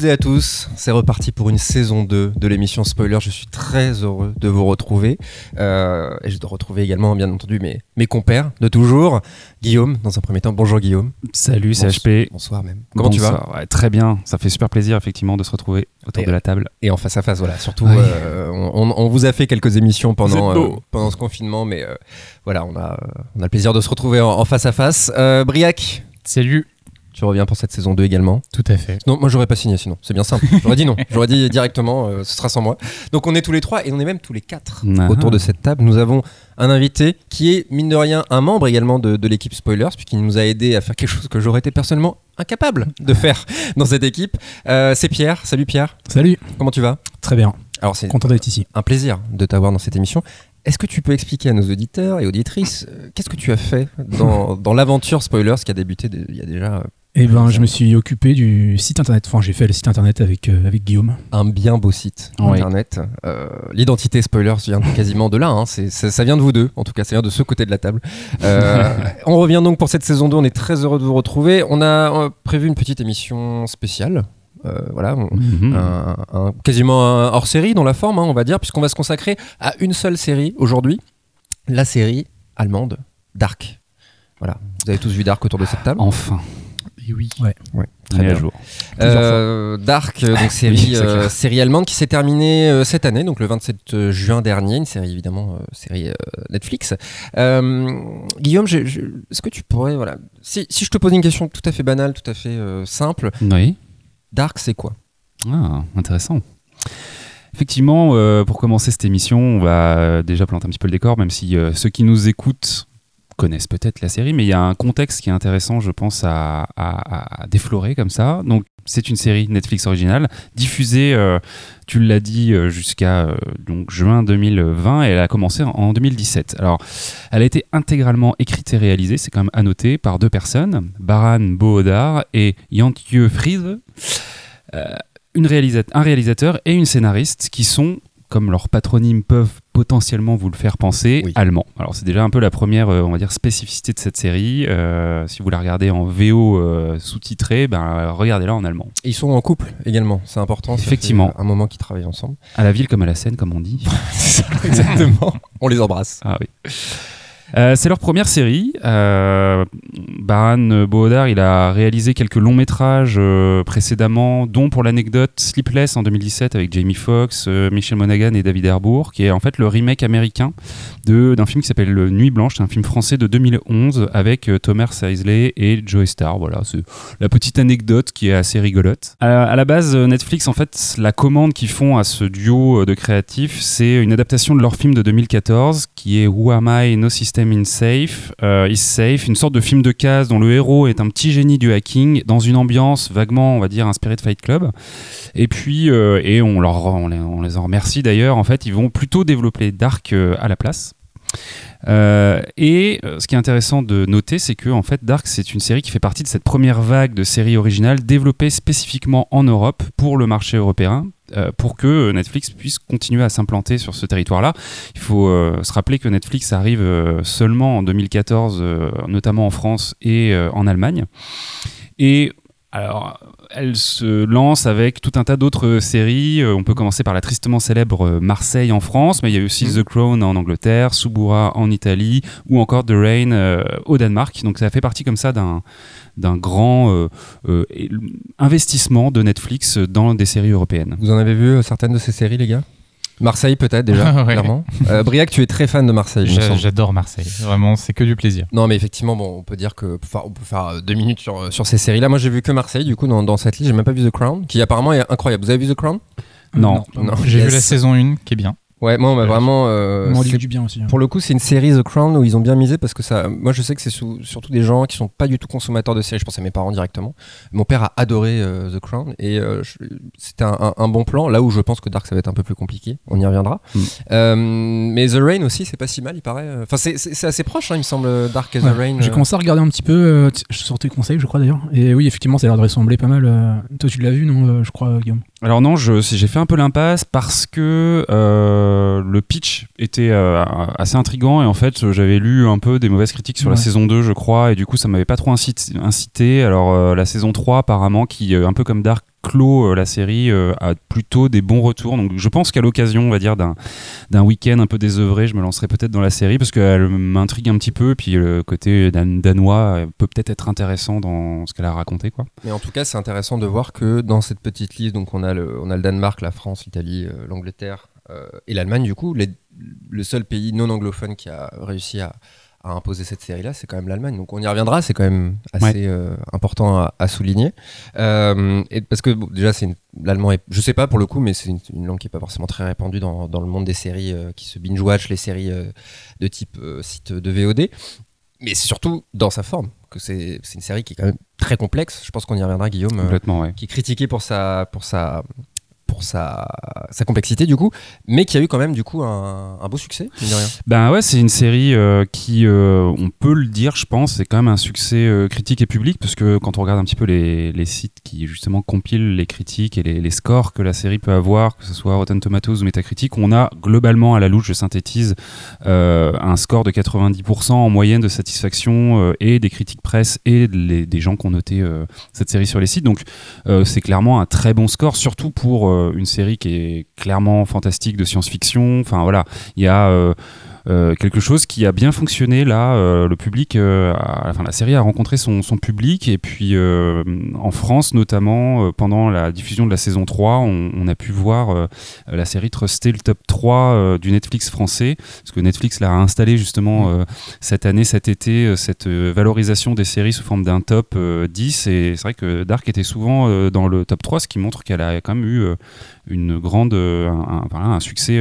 Bonjour à toutes et à tous, c'est reparti pour une saison 2 de l'émission Spoiler. Je suis très heureux de vous retrouver. Euh, et je dois retrouver également, bien entendu, mes, mes compères de toujours. Guillaume, dans un premier temps. Bonjour Guillaume. Salut. CHP. Bonsoir même. Comment tu vas? Ouais, Très bien, ça fait super plaisir effectivement de se retrouver autour Et- de la table. Et en face à face, voilà. Surtout, Oui. euh, on, on vous a fait quelques émissions pendant, euh, pendant ce confinement, mais euh, voilà, on a, on a le plaisir de se retrouver en, en face à face. Euh, Briac, Salut. Tu reviens pour cette saison 2 également. Tout à fait. Non, moi j'aurais pas signé sinon, c'est bien simple. J'aurais dit non, j'aurais dit directement, euh, ce sera sans moi. Donc on est tous les trois et on est même tous les quatre Ah. autour de cette table. Nous avons un invité qui est, mine de rien, un membre également de, de l'équipe Spoilers, puisqu'il nous a aidé à faire quelque chose que j'aurais été personnellement incapable de faire dans cette équipe. Euh, c'est Pierre. Salut Pierre, Salut. comment tu vas? Très bien. Alors c'est Content d'être ici. un plaisir de t'avoir dans cette émission. Est-ce que tu peux expliquer à nos auditeurs et auditrices euh, qu'est-ce que tu as fait dans, dans l'aventure Spoilers qui a débuté de- il y a déjà Eh ben, je me suis occupé du site internet. Enfin, j'ai fait le site internet avec, euh, avec Guillaume. un bien beau site internet. Euh, L'identité spoilers vient quasiment de là. hein. Ça, ça vient de vous deux, en tout cas, ça vient de ce côté de la table. Euh, on revient donc pour cette saison 2. On est très heureux de vous retrouver. On a prévu une petite émission spéciale. Voilà, on- Mhm. un, un- quasiment un hors série dans la forme, hein, on va dire, puisqu'on va se consacrer à une seule série aujourd'hui, la série allemande Dark. Voilà, vous avez tous vu Dark autour de cette table. Enfin, Et oui. Très à bien. jour. Euh, Dark, donc série, Oui, c'est euh, série allemande qui s'est terminée euh, cette année, donc le 27 juin dernier, une série évidemment, euh, série euh, Netflix. Euh, Guillaume, est-ce que tu pourrais, voilà, si, si je te pose une question tout à fait banale, tout à fait euh, simple, Oui. Dark c'est quoi? Ah, intéressant. Effectivement, euh, pour commencer cette émission, on va déjà planter un petit peu le décor, même si euh, ceux qui nous écoutent connaissent peut-être la série, mais il y a un contexte qui est intéressant, je pense, à, déflorer comme ça. Donc, c'est une série Netflix originale, diffusée, euh, tu l'as dit, euh, jusqu'à euh, juin 2020, et elle a commencé en, en 2017. Alors, elle a été intégralement écrite et réalisée, c'est quand même noter, par deux personnes, Baran Bohodar et Jantje Friese. Euh, une un réalisateur et une scénariste qui sont, comme leurs patronymes peuvent potentiellement vous le faire penser, Oui. allemands. Alors c'est déjà un peu la première, euh, on va dire, spécificité de cette série. Euh, si vous la regardez en VO euh, sous-titré, ben, regardez-la en allemand. Et Ils sont en couple également, c'est important. Effectivement. un moment qu'ils travaillent ensemble. À la ville comme à la scène, comme on dit. Exactement. On les embrasse. Ah oui. Euh, c'est leur première série. Euh, Baran Bohodar, il a réalisé quelques longs métrages euh, précédemment, dont pour l'anecdote Sleepless en 2017 avec Jamie Foxx, Michel Monaghan et David Harbour, qui est en fait le remake américain d'un film qui s'appelle Nuit Blanche, c'est un film français de 2011 avec Thomas Sisley et Joey Starr. Voilà, c'est la petite anecdote qui est assez rigolote. À, la base, Netflix, en fait, la commande qu'ils font à ce duo de créatifs, c'est une adaptation de leur film de 2014 qui est Who Am I No System in Safe euh, is Safe, une sorte de film de case dont le héros est un petit génie du hacking dans une ambiance vaguement, on va dire, inspirée de Fight Club. Et puis, euh, et on, leur, les, on les en remercie d'ailleurs, en fait, ils vont plutôt développer Dark euh, à la place. Euh, et euh, ce qui est intéressant de noter, c'est que en fait, Dark, c'est une série qui fait partie de cette première vague de séries originales développées spécifiquement en Europe pour le marché européen, euh, pour que Netflix puisse continuer à s'implanter sur ce territoire-là. Il faut se rappeler que Netflix arrive seulement en 2014, euh, notamment en France et en Allemagne. Et alors, elle se lance avec tout un tas d'autres séries. Euh, on peut commencer par la tristement célèbre euh, Marseille en France, mais il y a aussi Mhm. The Crown en Angleterre, Subura en Italie, ou encore The Rain euh, au Danemark. Donc ça fait partie comme ça d'un d'un grand euh, euh, investissement de Netflix dans des séries européennes. Vous en avez vu euh, certaines de ces séries, les gars? Marseille peut-être déjà, Ouais. clairement. Euh, Briac, tu es très fan de Marseille. J'adore Marseille. Vraiment, c'est que du plaisir. Non, mais effectivement, bon, on peut dire que enfin, on peut faire euh, deux minutes sur, euh, sur ces séries-là. Moi, j'ai vu que Marseille, du coup, dans, dans cette liste. J'ai même pas vu The Crown, qui apparemment est incroyable. Vous avez vu The Crown? Non. Non. J'ai Yes. vu la saison 1 qui est bien. Ouais, moi, on m'a Ouais. vraiment. euh, On du bien aussi. hein. pour le coup, c'est une série The Crown où ils ont bien misé parce que ça. Moi, je sais que c'est surtout des gens qui sont pas du tout consommateurs de séries. Je pense à mes parents directement. Mon père a adoré euh, The Crown et euh, c'était un, un- un bon plan. Là où je pense que Dark ça va être un peu plus compliqué. On y reviendra. Mm. Euh, mais The Rain aussi, c'est pas si mal, il paraît. Enfin, c'est- c'est c'est assez proche, hein, il me semble, Dark et Ouais. The Rain. J'ai euh. commencé à regarder un petit peu. euh, je sortais conseil, je crois d'ailleurs. Et oui, effectivement, ça a l'air de ressembler pas mal. Toi, tu l'as vu, non euh, Je crois, Guillaume? Alors non, je- j'ai fait un peu l'impasse parce que euh, le pitch était euh, assez intrigant et en fait j'avais lu un peu des mauvaises critiques sur la saison 2 je crois et du coup ça m'avait pas trop incité. incité. Alors euh, la saison 3 apparemment qui un peu comme Dark clôt la série a plutôt des bons retours. Donc je pense qu'à l'occasion, on va dire, d'un, week-end un peu désœuvré, je me lancerai peut-être dans la série parce qu'elle m'intrigue un petit peu. Puis le côté danois peut peut-être être intéressant dans ce qu'elle a raconté. Quoi. Mais en tout cas, c'est intéressant de voir que dans cette petite liste, donc on a le, on a le Danemark, la France, l'Italie, l'Angleterre et l'Allemagne, du coup, le seul pays non anglophone qui a réussi à, imposer cette série-là, c'est quand même l'Allemagne. Donc on y reviendra, c'est quand même assez euh, important à, souligner. Euh, et parce que déjà, c'est l'allemand, est, je sais pas pour le coup, mais c'est une, langue qui est pas forcément très répandue dans, le monde des séries euh, qui se binge-watch, les séries de type site de VOD. Mais c'est surtout dans sa forme, que c'est une série qui est quand même très complexe. Je pense qu'on y reviendra, Guillaume, Complètement, qui est critiqué pour sa, pour sa sa, sa, complexité du coup, mais qui a eu quand même du coup un, un beau succès. Ben ouais, c'est une série euh, qui, euh, on peut le dire, je pense, c'est quand même un succès euh, critique et public parce que quand on regarde un petit peu les, les sites qui justement compilent les critiques et les, scores que la série peut avoir, que ce soit Rotten Tomatoes ou Metacritic, on a globalement à la louche, je synthétise, un score de 90% en moyenne de satisfaction et des critiques presse et des gens qui ont noté cette série sur les sites. Donc c'est clairement un très bon score, surtout pour une série qui est clairement fantastique de science-fiction. Enfin voilà, il y a euh, quelque chose qui a bien fonctionné là. Euh, le public, euh, enfin la série a rencontré son, public et puis en France notamment pendant la diffusion de la saison 3, on, a pu voir la série truster le top 3 du Netflix français parce que Netflix l'a installé justement mmh. cette année, cet été, cette valorisation des séries sous forme d'un top 10 et c'est vrai que Dark était souvent dans le top 3, ce qui montre qu'elle a quand même eu une grande, un, un, succès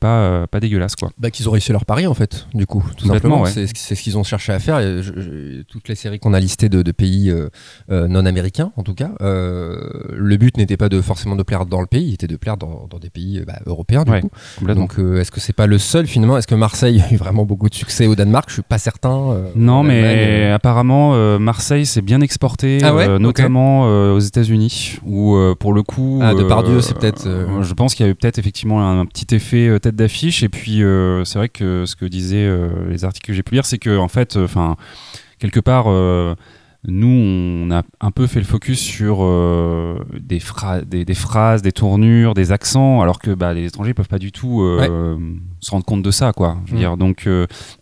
pas, pas dégueulasse quoi. Bah, qu'ils ont réussi leur pari en fait, du coup, tout simplement. C'est ce qu'ils ont cherché à faire. toutes les séries qu'on a listées de, pays euh, euh, non américains, en tout cas, euh, le but n'était pas de forcément de plaire dans le pays, il était de plaire dans, des pays bah, européens. Du coup. Donc, est-ce que c'est pas le seul finalement? Est-ce que Marseille a eu vraiment beaucoup de succès au Danemark? Je suis pas certain. non, mais apparemment Marseille s'est bien exporté, ah notamment aux États-Unis, où pour le coup, ah, de Pardieu, c'est peut-être. Je pense qu'il y a eu peut-être effectivement un, petit effet tête d'affiche, et puis c'est vrai que ce que disaient euh, les articles que j'ai pu lire, c'est que en fait, euh, quelque part euh, nous, on a un peu fait le focus sur des, des, phrases, des tournures, des accents, alors que bah, les étrangers peuvent pas du tout se rendre compte de ça, quoi. Je veux mm. dire, donc,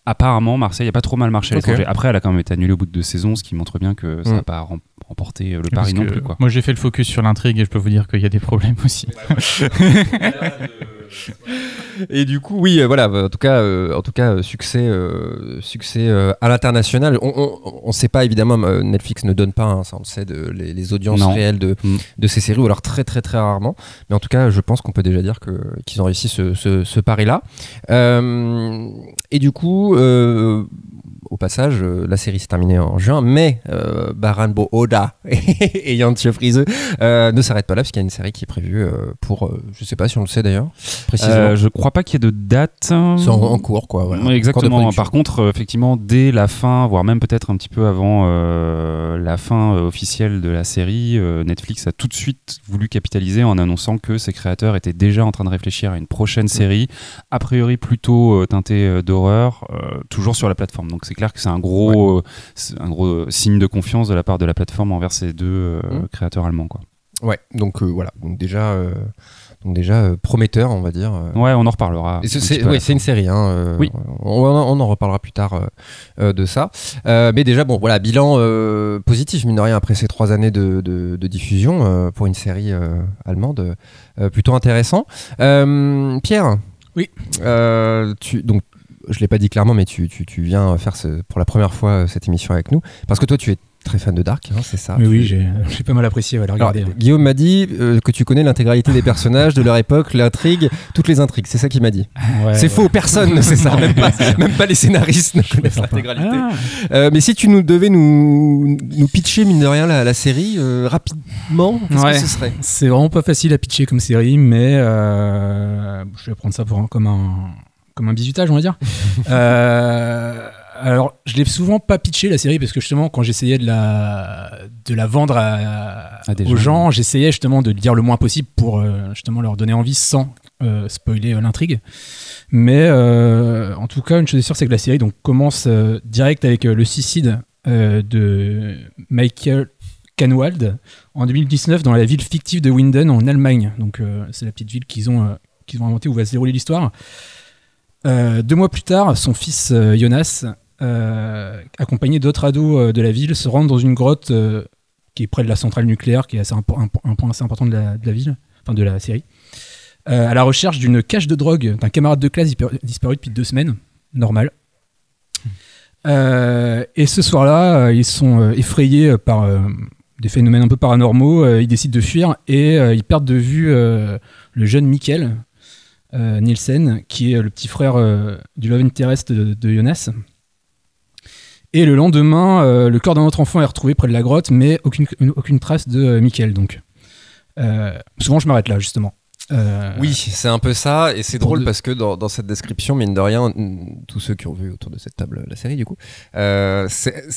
apparemment, Marseille a pas trop mal marché à l'étranger. Après, elle a quand même été annulée au bout de deux saisons, ce qui montre bien que ça n'a mm. pas remporté le pari non plus, quoi. Moi, j'ai fait le focus sur l'intrigue et je peux vous dire qu'il y a des problèmes aussi. Et du coup, oui, euh, voilà, en tout cas, euh, en tout cas euh, succès, succès à l'international. On ne sait pas, évidemment, Netflix ne donne pas, hein, ça on le sait, de, les, audiences réelles de, mm. de ces séries, ou alors très, très, très rarement. Mais en tout cas, je pense qu'on peut déjà dire qu'ils ont réussi ce, ce, ce pari-là. et du coup, au passage, euh, la série s'est terminée en juin, mais euh, Baran Oda et Yann Frise euh, ne s'arrête pas là, parce qu'il y a une série qui est prévue pour, je sais pas si on le sait d'ailleurs, précisément. je crois pas qu'il y ait de date. C'est en, cours, quoi. Voilà. exactement. Par contre, effectivement, dès la fin, voire même peut-être un petit peu avant la fin officielle de la série, Netflix a tout de suite voulu capitaliser en annonçant que ses créateurs étaient déjà en train de réfléchir à une prochaine série, a priori plutôt teintée d'horreur, toujours sur la plateforme. Donc c'est clair que c'est un gros, euh, un gros signe de confiance de la part de la plateforme envers ces deux euh, mmh. créateurs allemands. Quoi. Ouais, donc euh, voilà, donc déjà, donc déjà prometteur, on va dire. Ouais, on en reparlera. C'est oui, une série. Hein, oui. On, en reparlera plus tard de ça. mais déjà, bon, voilà, bilan positif, mine de rien, après ces trois années de, de, diffusion pour une série allemande, plutôt intéressant. Pierre. Oui. tu, donc je l'ai pas dit clairement, mais tu, tu, viens faire pour la première fois euh, cette émission avec nous. Parce que toi, tu es très fan de Dark, hein, c'est ça Mais oui, j'ai pas mal apprécié. Voilà, regarder, Guillaume m'a dit euh, que tu connais l'intégralité des personnages, de leur époque, l'intrigue, toutes les intrigues. C'est ça qu'il m'a dit. c'est faux, personne ne sait ça. Même pas, même pas les scénaristes ne connaissent l'intégralité. Ah. Euh, mais si tu nous devais nous, nous pitcher, mine de rien, la, série, rapidement, qu'est-ce que ce serait? C'est vraiment pas facile à pitcher comme série, mais je vais prendre ça pour comme un comme un bisutage, on va dire. Euh, alors, je l'ai souvent pas pitché la série parce que justement, quand j'essayais de la, de la vendre à, aux gens, j'essayais justement de dire le moins possible pour euh, justement leur donner envie sans euh, spoiler l'intrigue. Mais en tout cas, une chose est sûre, c'est que la série donc, commence direct avec le suicide de Michael Scanwald en 2019 dans la ville fictive de Winden en Allemagne. Donc c'est la petite ville qu'ils ont, qu'ils ont inventée où va se dérouler l'histoire. Euh, deux mois plus tard, son fils euh, Jonas, euh, accompagné d'autres ados de la ville, se rend dans une grotte qui est près de la centrale nucléaire, qui est un, po- un point assez important de la, ville, enfin de la série, à la recherche d'une cache de drogue d'un camarade de classe disparu, depuis deux semaines. Normal. Et ce soir-là, ils sont effrayés par des phénomènes un peu paranormaux. ils décident de fuir et ils perdent de vue le jeune euh, Nielsen, qui est le petit frère euh, du love interest de, de Jonas. Et le lendemain, euh, le corps d'un autre enfant est retrouvé près de la grotte, mais aucune, une- aucune trace de euh, Mikkel. Donc, Euh, souvent, je m'arrête là justement. Euh, Oui, c'est un peu ça, et c'est drôle de- parce que dans, dans cette description, mine de rien, tous ceux qui ont vu autour de cette table la série, du coup, euh, c'est-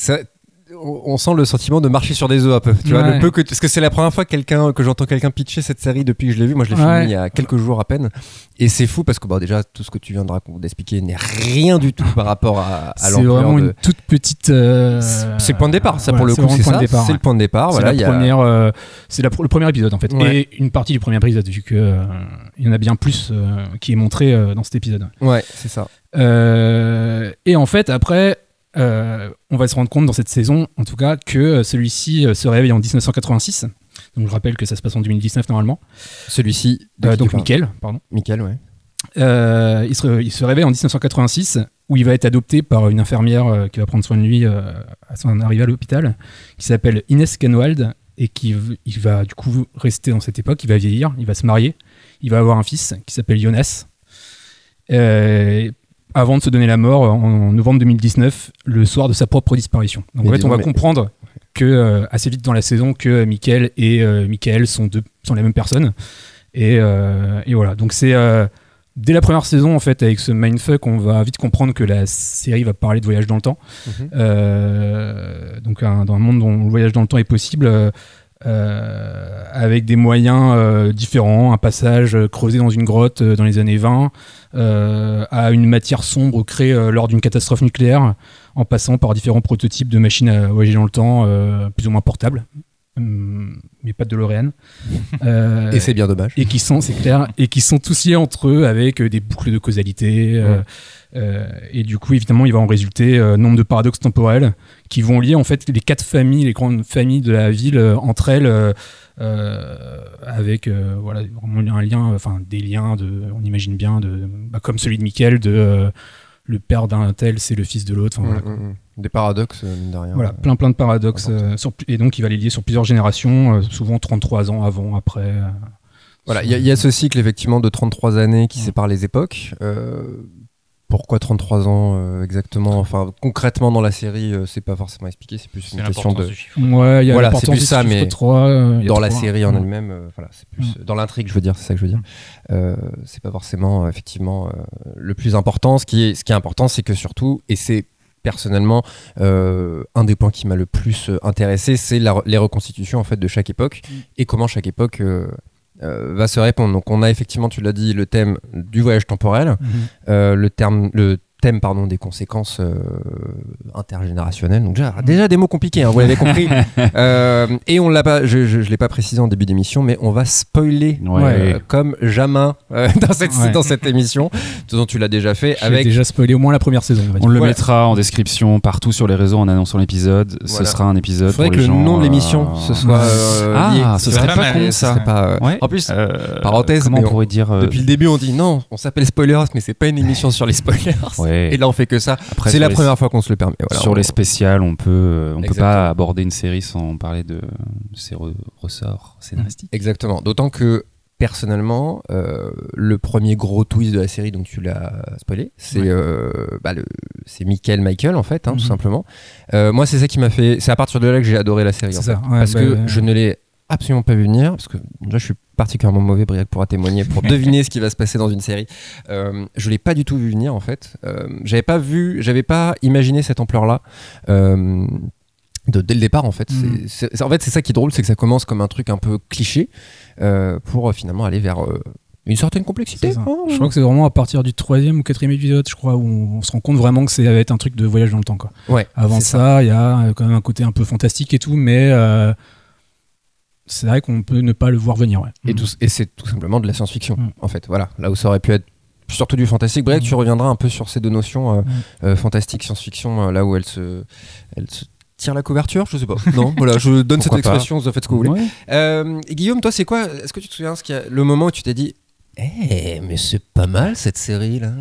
on sent le sentiment de marcher sur des œufs un peu. Tu vois, le peu que, parce que c'est la première fois que, quelqu'un, que j'entends quelqu'un pitcher cette série depuis que je l'ai vue. Moi, je l'ai Ouais. filmé il y a quelques jours à peine. Et c'est fou parce que bon, déjà, tout ce que tu viens de raconter, d'expliquer n'est rien du tout par rapport à, à c'est vraiment de- une toute petite. euh, C'est le point de départ, ça voilà, pour le coup, c'est ça. de départ, C'est le point de départ. C'est Voilà, a- première, euh, c'est le premier épisode en fait, et une partie du premier épisode vu que euh, il y en a bien plus qui est montré dans cet épisode. Ouais, c'est ça. Et en fait, après, euh, on va se rendre compte dans cette saison, en tout cas, que euh, celui-ci euh, se réveille en 1986. Donc je rappelle que ça se passe en 2019 normalement. Celui-ci. Euh, donc Mickaël, pardon. Mickaël, ouais. Euh, il, se, il se réveille en 1986 où il va être adopté par une infirmière qui va prendre soin de lui à son arrivée à l'hôpital, qui s'appelle Inès Canwald et qui il va du coup rester dans cette époque. Il va vieillir, il va se marier, il va avoir un fils qui s'appelle Jonas. Euh, avant de se donner la mort en, en novembre 2019, le soir de sa propre disparition. Donc Mais en fait, on va mais- comprendre que euh, assez vite dans la saison que Michael et euh, Michael sont deux sont les mêmes personnes. Et, euh, et voilà. Donc c'est euh, dès la première saison en fait avec ce mindfuck, on va vite comprendre que la série va parler de voyage dans le temps. Mhm. Euh, donc un- dans un monde dont le voyage dans le temps est possible. Euh, avec des moyens euh, différents, un passage euh, creusé dans une grotte dans les années 20, euh, à une matière sombre créée lors d'une catastrophe nucléaire, en passant par différents prototypes de machines à voyager dans le temps, plus ou moins portables, Hum, mais pas de DeLorean. Et c'est bien dommage. et qui sont, c'est clair, et qui sont tous liés entre eux avec des boucles de causalité. Ouais. Euh, et du coup, évidemment, il va en résulter euh, nombre de paradoxes temporels qui vont lier en fait les quatre familles, les grandes familles de la ville euh, entre elles, euh, avec voilà vraiment un lien, enfin des liens de, on imagine bien de, bah, comme celui de Michael, de le père d'un tel, c'est le fils de l'autre. Enfin, voilà, Mm, mm, mm. Des paradoxes, mine de rien. voilà, plein plein de paradoxes. sur- et donc, il va les lier sur plusieurs générations, souvent 33 ans avant, après. Voilà, il y, a- il y a ce cycle effectivement de 33 années qui Ouais. sépare les époques. Pourquoi 33 ans euh, exactement Enfin, concrètement dans la série, euh, c'est pas forcément expliqué, c'est plus une question de. Ouais, il y a Voilà, c'est plus ça, chiffre mais 3, euh, il y a Dans la série en Ouais. elle-même, euh, voilà, c'est plus Mm. dans l'intrigue, je veux dire, c'est ça que je veux dire. Euh, c'est pas forcément euh, effectivement euh, le plus important. Ce qui est, ce qui est important, c'est que surtout, et c'est personnellement euh, un des points qui m'a le plus intéressé, c'est les reconstitutions en fait de chaque époque Mm. et comment chaque époque euh, euh, va se répondre. Donc on a effectivement, tu l'as dit, le thème du voyage temporel, Mhm. euh, le terme, le thème pardon des conséquences euh, intergénérationnelles. Donc déjà, déjà des mots compliqués, hein, vous l'avez compris. Euh, et on l'a pas, je, je l'ai pas précisé en début d'émission, mais on va spoiler Ouais. euh, comme jamais euh, dans cette Ouais. dans cette émission. De dont tu l'as déjà fait J'ai avec. déjà spoilé au moins la première saison. on le Voilà. mettra en description partout sur les réseaux en annonçant l'épisode. Voilà. Ce sera un épisode. Il faudrait pour que les le nom de l'émission euh, ce soit euh, Ah, lié. ce serait pas con, ça. serait pas, euh, Ouais. En plus, Euh, parenthèse, mais on on- pourrait dire euh, depuis le début, on dit non, on s'appelle Spoilers, mais c'est pas une émission sur les spoilers. Ouais. Et là, on fait que ça. Après, C'est la les- première fois qu'on se le permet. Voilà, sur on- les spéciales, on peut, euh, on peut pas aborder une série sans parler de, ses re- ressorts scénaristiques. Exactement. D'autant que personnellement, euh, le premier gros twist de la série, donc tu l'as spoilé, c'est Ouais. euh, bah, le- c'est Michael Michael en fait, hein, tout simplement. Euh, moi, c'est ça qui m'a fait. C'est à partir de là que j'ai adoré la série. En ça, fait. ouais, parce bah, que je ne l'ai absolument pas vu venir. Parce que déjà, je suis particulièrement mauvais, Briac pourra témoigner pour deviner ce qui va se passer dans une série. Euh, je l'ai pas du tout vu venir en fait. Euh, j'avais pas vu, j'avais pas imaginé cette ampleur-là. Euh, de, dès le départ en fait. C'est- en fait c'est ça qui est drôle, c'est que ça commence comme un truc un peu cliché euh, pour euh, finalement aller vers une certaine complexité. Oh. Je crois que c'est vraiment à partir du troisième ou quatrième épisode, je crois, où on, on se rend compte vraiment que ça va être un truc de voyage dans le temps. Quoi. Ouais, Avant ça, il y a quand même un côté un peu fantastique et tout, mais euh, c'est vrai qu'on peut ne pas le voir venir. Ouais. Et, tout- et c'est tout simplement de la science-fiction, Mm. en fait. Voilà, là où ça aurait pu être surtout du fantastique. Bref, Mm. tu reviendras un peu sur ces deux notions euh, Mm. euh, fantastique, science-fiction, euh, là où elles se, elles se tirent la couverture, je sais pas. non, voilà, je donne cette Pourquoi expression, vous en faites ce que vous voulez. Ouais. Et Guillaume, toi, c'est quoi Est-ce que tu te souviens ce qu'il y a, le moment où tu t'es dit Eh, mais c'est pas mal cette série là?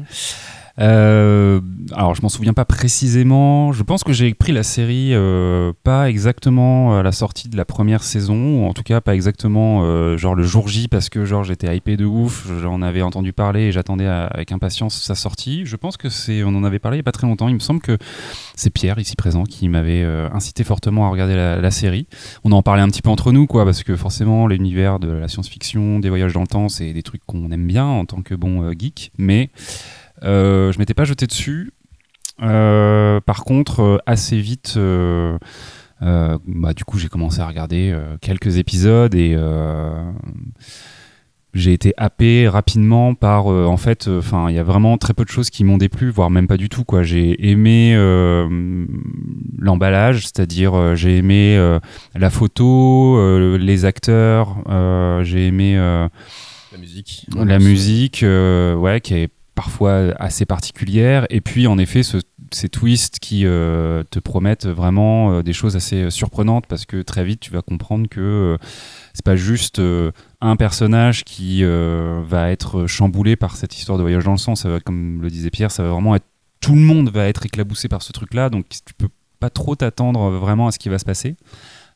Euh, alors, je m'en souviens pas précisément. Je pense que j'ai pris la série euh, pas exactement à la sortie de la première saison, ou en tout cas pas exactement euh, genre le jour J parce que genre j'étais hypé de ouf, j'en avais entendu parler et j'attendais avec impatience sa sortie. Je pense que c'est, on en avait parlé il y a pas très longtemps. Il me semble que c'est Pierre ici présent qui m'avait euh, incité fortement à regarder la, la série. On en parlait un petit peu entre nous quoi, parce que forcément l'univers de la science-fiction, des voyages dans le temps, c'est des trucs qu'on aime bien en tant que bon euh, geek, mais euh, je m'étais pas jeté dessus. Euh, par contre, euh, assez vite, euh, bah, du coup, j'ai commencé à regarder quelques épisodes et j'ai été happé rapidement par. euh, en fait, enfin, il y a vraiment très peu de choses qui m'ont déplu, voire même pas du tout. Quoi, j'ai aimé euh, l'emballage, c'est-à-dire j'ai aimé la photo, les acteurs, j'ai aimé. La musique. la musique, ouais, qui est parfois assez particulière. Et puis, en effet, ce- ces twists qui euh, te promettent vraiment euh, des choses assez surprenantes parce que très vite, tu vas comprendre que euh, c'est pas juste euh, un personnage qui euh, va être chamboulé par cette histoire de voyage dans le sang. Ça va, comme le disait Pierre, ça va vraiment être tout le monde va être éclaboussé par ce truc-là. Donc, tu peux pas trop t'attendre vraiment à ce qui va se passer.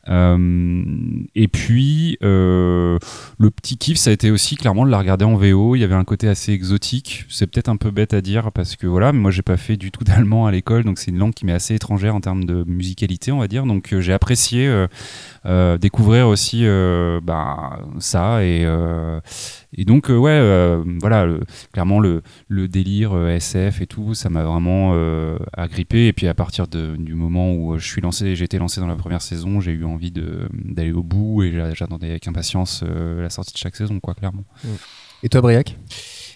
Euh, et puis, euh, le petit kiff, ça a été aussi clairement de la regarder en VO. Il y avait un côté assez exotique. C'est peut-être un peu bête à dire parce que voilà, mais moi j'ai pas fait du tout d'allemand à l'école, donc c'est une langue qui m'est assez étrangère en termes de musicalité, on va dire. Donc euh, j'ai apprécié euh, découvrir aussi bah, ça et, et donc euh, ouais, euh, voilà, le- clairement le, le délire euh, SF et tout, ça m'a vraiment euh, agrippé. Et puis à partir de- du moment où je suis lancé, j'ai été lancé dans la première saison, j'ai eu envie de- d'aller au bout et j'a- j'attendais avec impatience euh, la sortie de chaque saison, quoi, clairement. Et toi, Briac?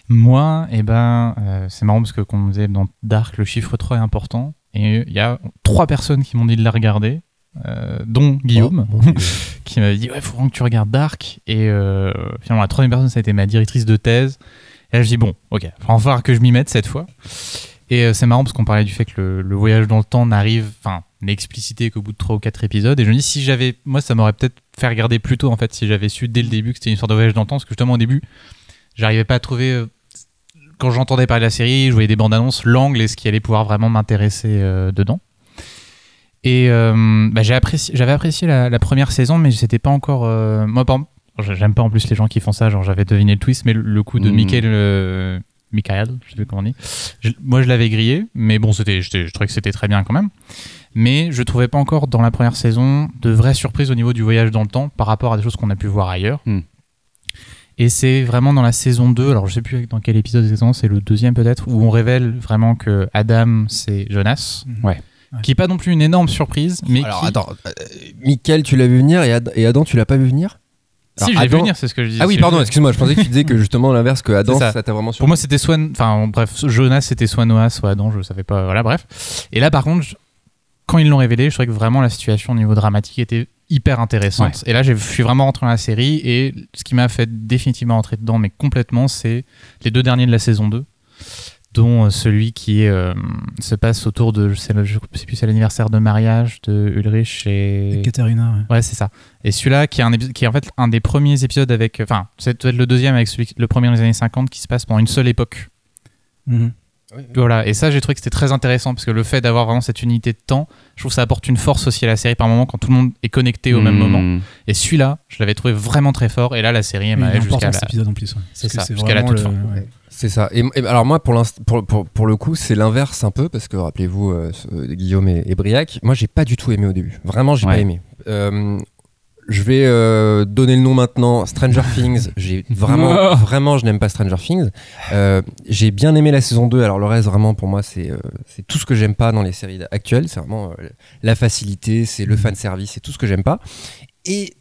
Moi, eh ben, euh, c'est marrant parce que comme on disait dans Dark, le chiffre 3 est important. Et il y a trois personnes qui m'ont dit de la regarder, euh, dont Guillaume, Oh, mon Dieu. qui m'avait dit Ouais, faut vraiment que tu regardes Dark. Et euh, finalement, la troisième personne, ça a été ma directrice de thèse. Et là, je dis Bon, ok, il va falloir que je m'y mette cette fois. Et euh, c'est marrant parce qu'on parlait du fait que le, le voyage dans le temps n'arrive, enfin, n'est explicité qu'au bout de trois ou quatre épisodes. Et je me dis, si j'avais, moi, ça m'aurait peut-être fait regarder plus tôt, en fait, si j'avais su dès le début que c'était une sorte de voyage dans le temps. Parce que justement, au début, j'arrivais pas à trouver. euh, quand j'entendais parler de la série, je voyais des bandes annonces, l'angle et ce qui allait pouvoir vraiment m'intéresser dedans. Et euh, bah, apprécié, j'avais apprécié la, la première saison, mais c'était pas encore. euh, moi, j'aime pas en plus les gens qui font ça. Genre, j'avais deviné le twist, mais le, le coup de Mm. Michael, euh, Michael, je sais plus comment on dit. Je- moi, je l'avais grillé, mais bon, c'était, je trouvais que c'était très bien quand même. Mais je trouvais pas encore dans la première saison de vraies surprises au niveau du voyage dans le temps par rapport à des choses qu'on a pu voir ailleurs. Mm. Et c'est vraiment dans la saison 2, alors je sais plus dans quel épisode exactement, c'est le deuxième peut-être, où on révèle vraiment que Adam c'est Jonas. Ouais. Qui est pas non plus une énorme surprise, mais Alors qui... attends, euh, Mickaël, tu l'as vu venir et, Ad- et Adam, tu l'as pas vu venir Si, Alors, je l'ai vu Adam- venir, c'est ce que je disais. Ah oui, pardon, excuse-moi, je pensais que tu disais que justement l'inverse, que Adam, ça. t'a vraiment Pour surpris. moi, c'était soit. Enfin, bref, Jonas, c'était soit Noah, soit Adam, je savais pas. Voilà, bref. Et là, par contre, je- quand ils l'ont révélé, je trouvais que vraiment la situation au niveau dramatique était hyper intéressante. Et là, je suis vraiment rentré dans la série. Et ce qui m'a fait définitivement rentrer dedans, mais complètement, c'est les deux derniers de la saison 2 dont euh, celui qui euh, se passe autour de, je sais, je sais plus, c'est l'anniversaire de mariage de Ulrich et... Katharina, ouais. Ouais, c'est ça. Et celui-là, qui est, un qui est en fait un des premiers épisodes avec. Enfin, c'est peut-être le deuxième avec celui, le premier des années 50 qui se passe pendant une seule époque. Voilà. Et ça, j'ai trouvé que c'était très intéressant parce que le fait d'avoir vraiment cette unité de temps, je trouve que ça apporte une force aussi à la série par moment quand tout le monde est connecté au même Mm. moment. Et celui-là, je l'avais trouvé vraiment très fort. Et là, la série, elle m'a jusqu'à cet la. épisode en plus. ouais. C'est ça, jusqu'à la vraiment toute le- fin. ouais. C'est ça. Et, et alors moi, pour, pour, pour, pour le coup, c'est l'inverse un peu, parce que rappelez-vous, euh, ce- Guillaume et, et Briac, moi, j'ai pas du tout aimé au début. Vraiment, j'ai Ouais. pas aimé. Euh, je vais euh, donner le nom maintenant. Stranger Things. J'ai vraiment, Oh. vraiment, je n'aime pas Stranger Things. Euh, j'ai bien aimé la saison 2. Alors le reste, vraiment, pour moi, c'est euh, c'est tout ce que j'aime pas dans les séries actuelles. C'est vraiment euh, la facilité, c'est le fan service, c'est tout ce que j'aime pas. Et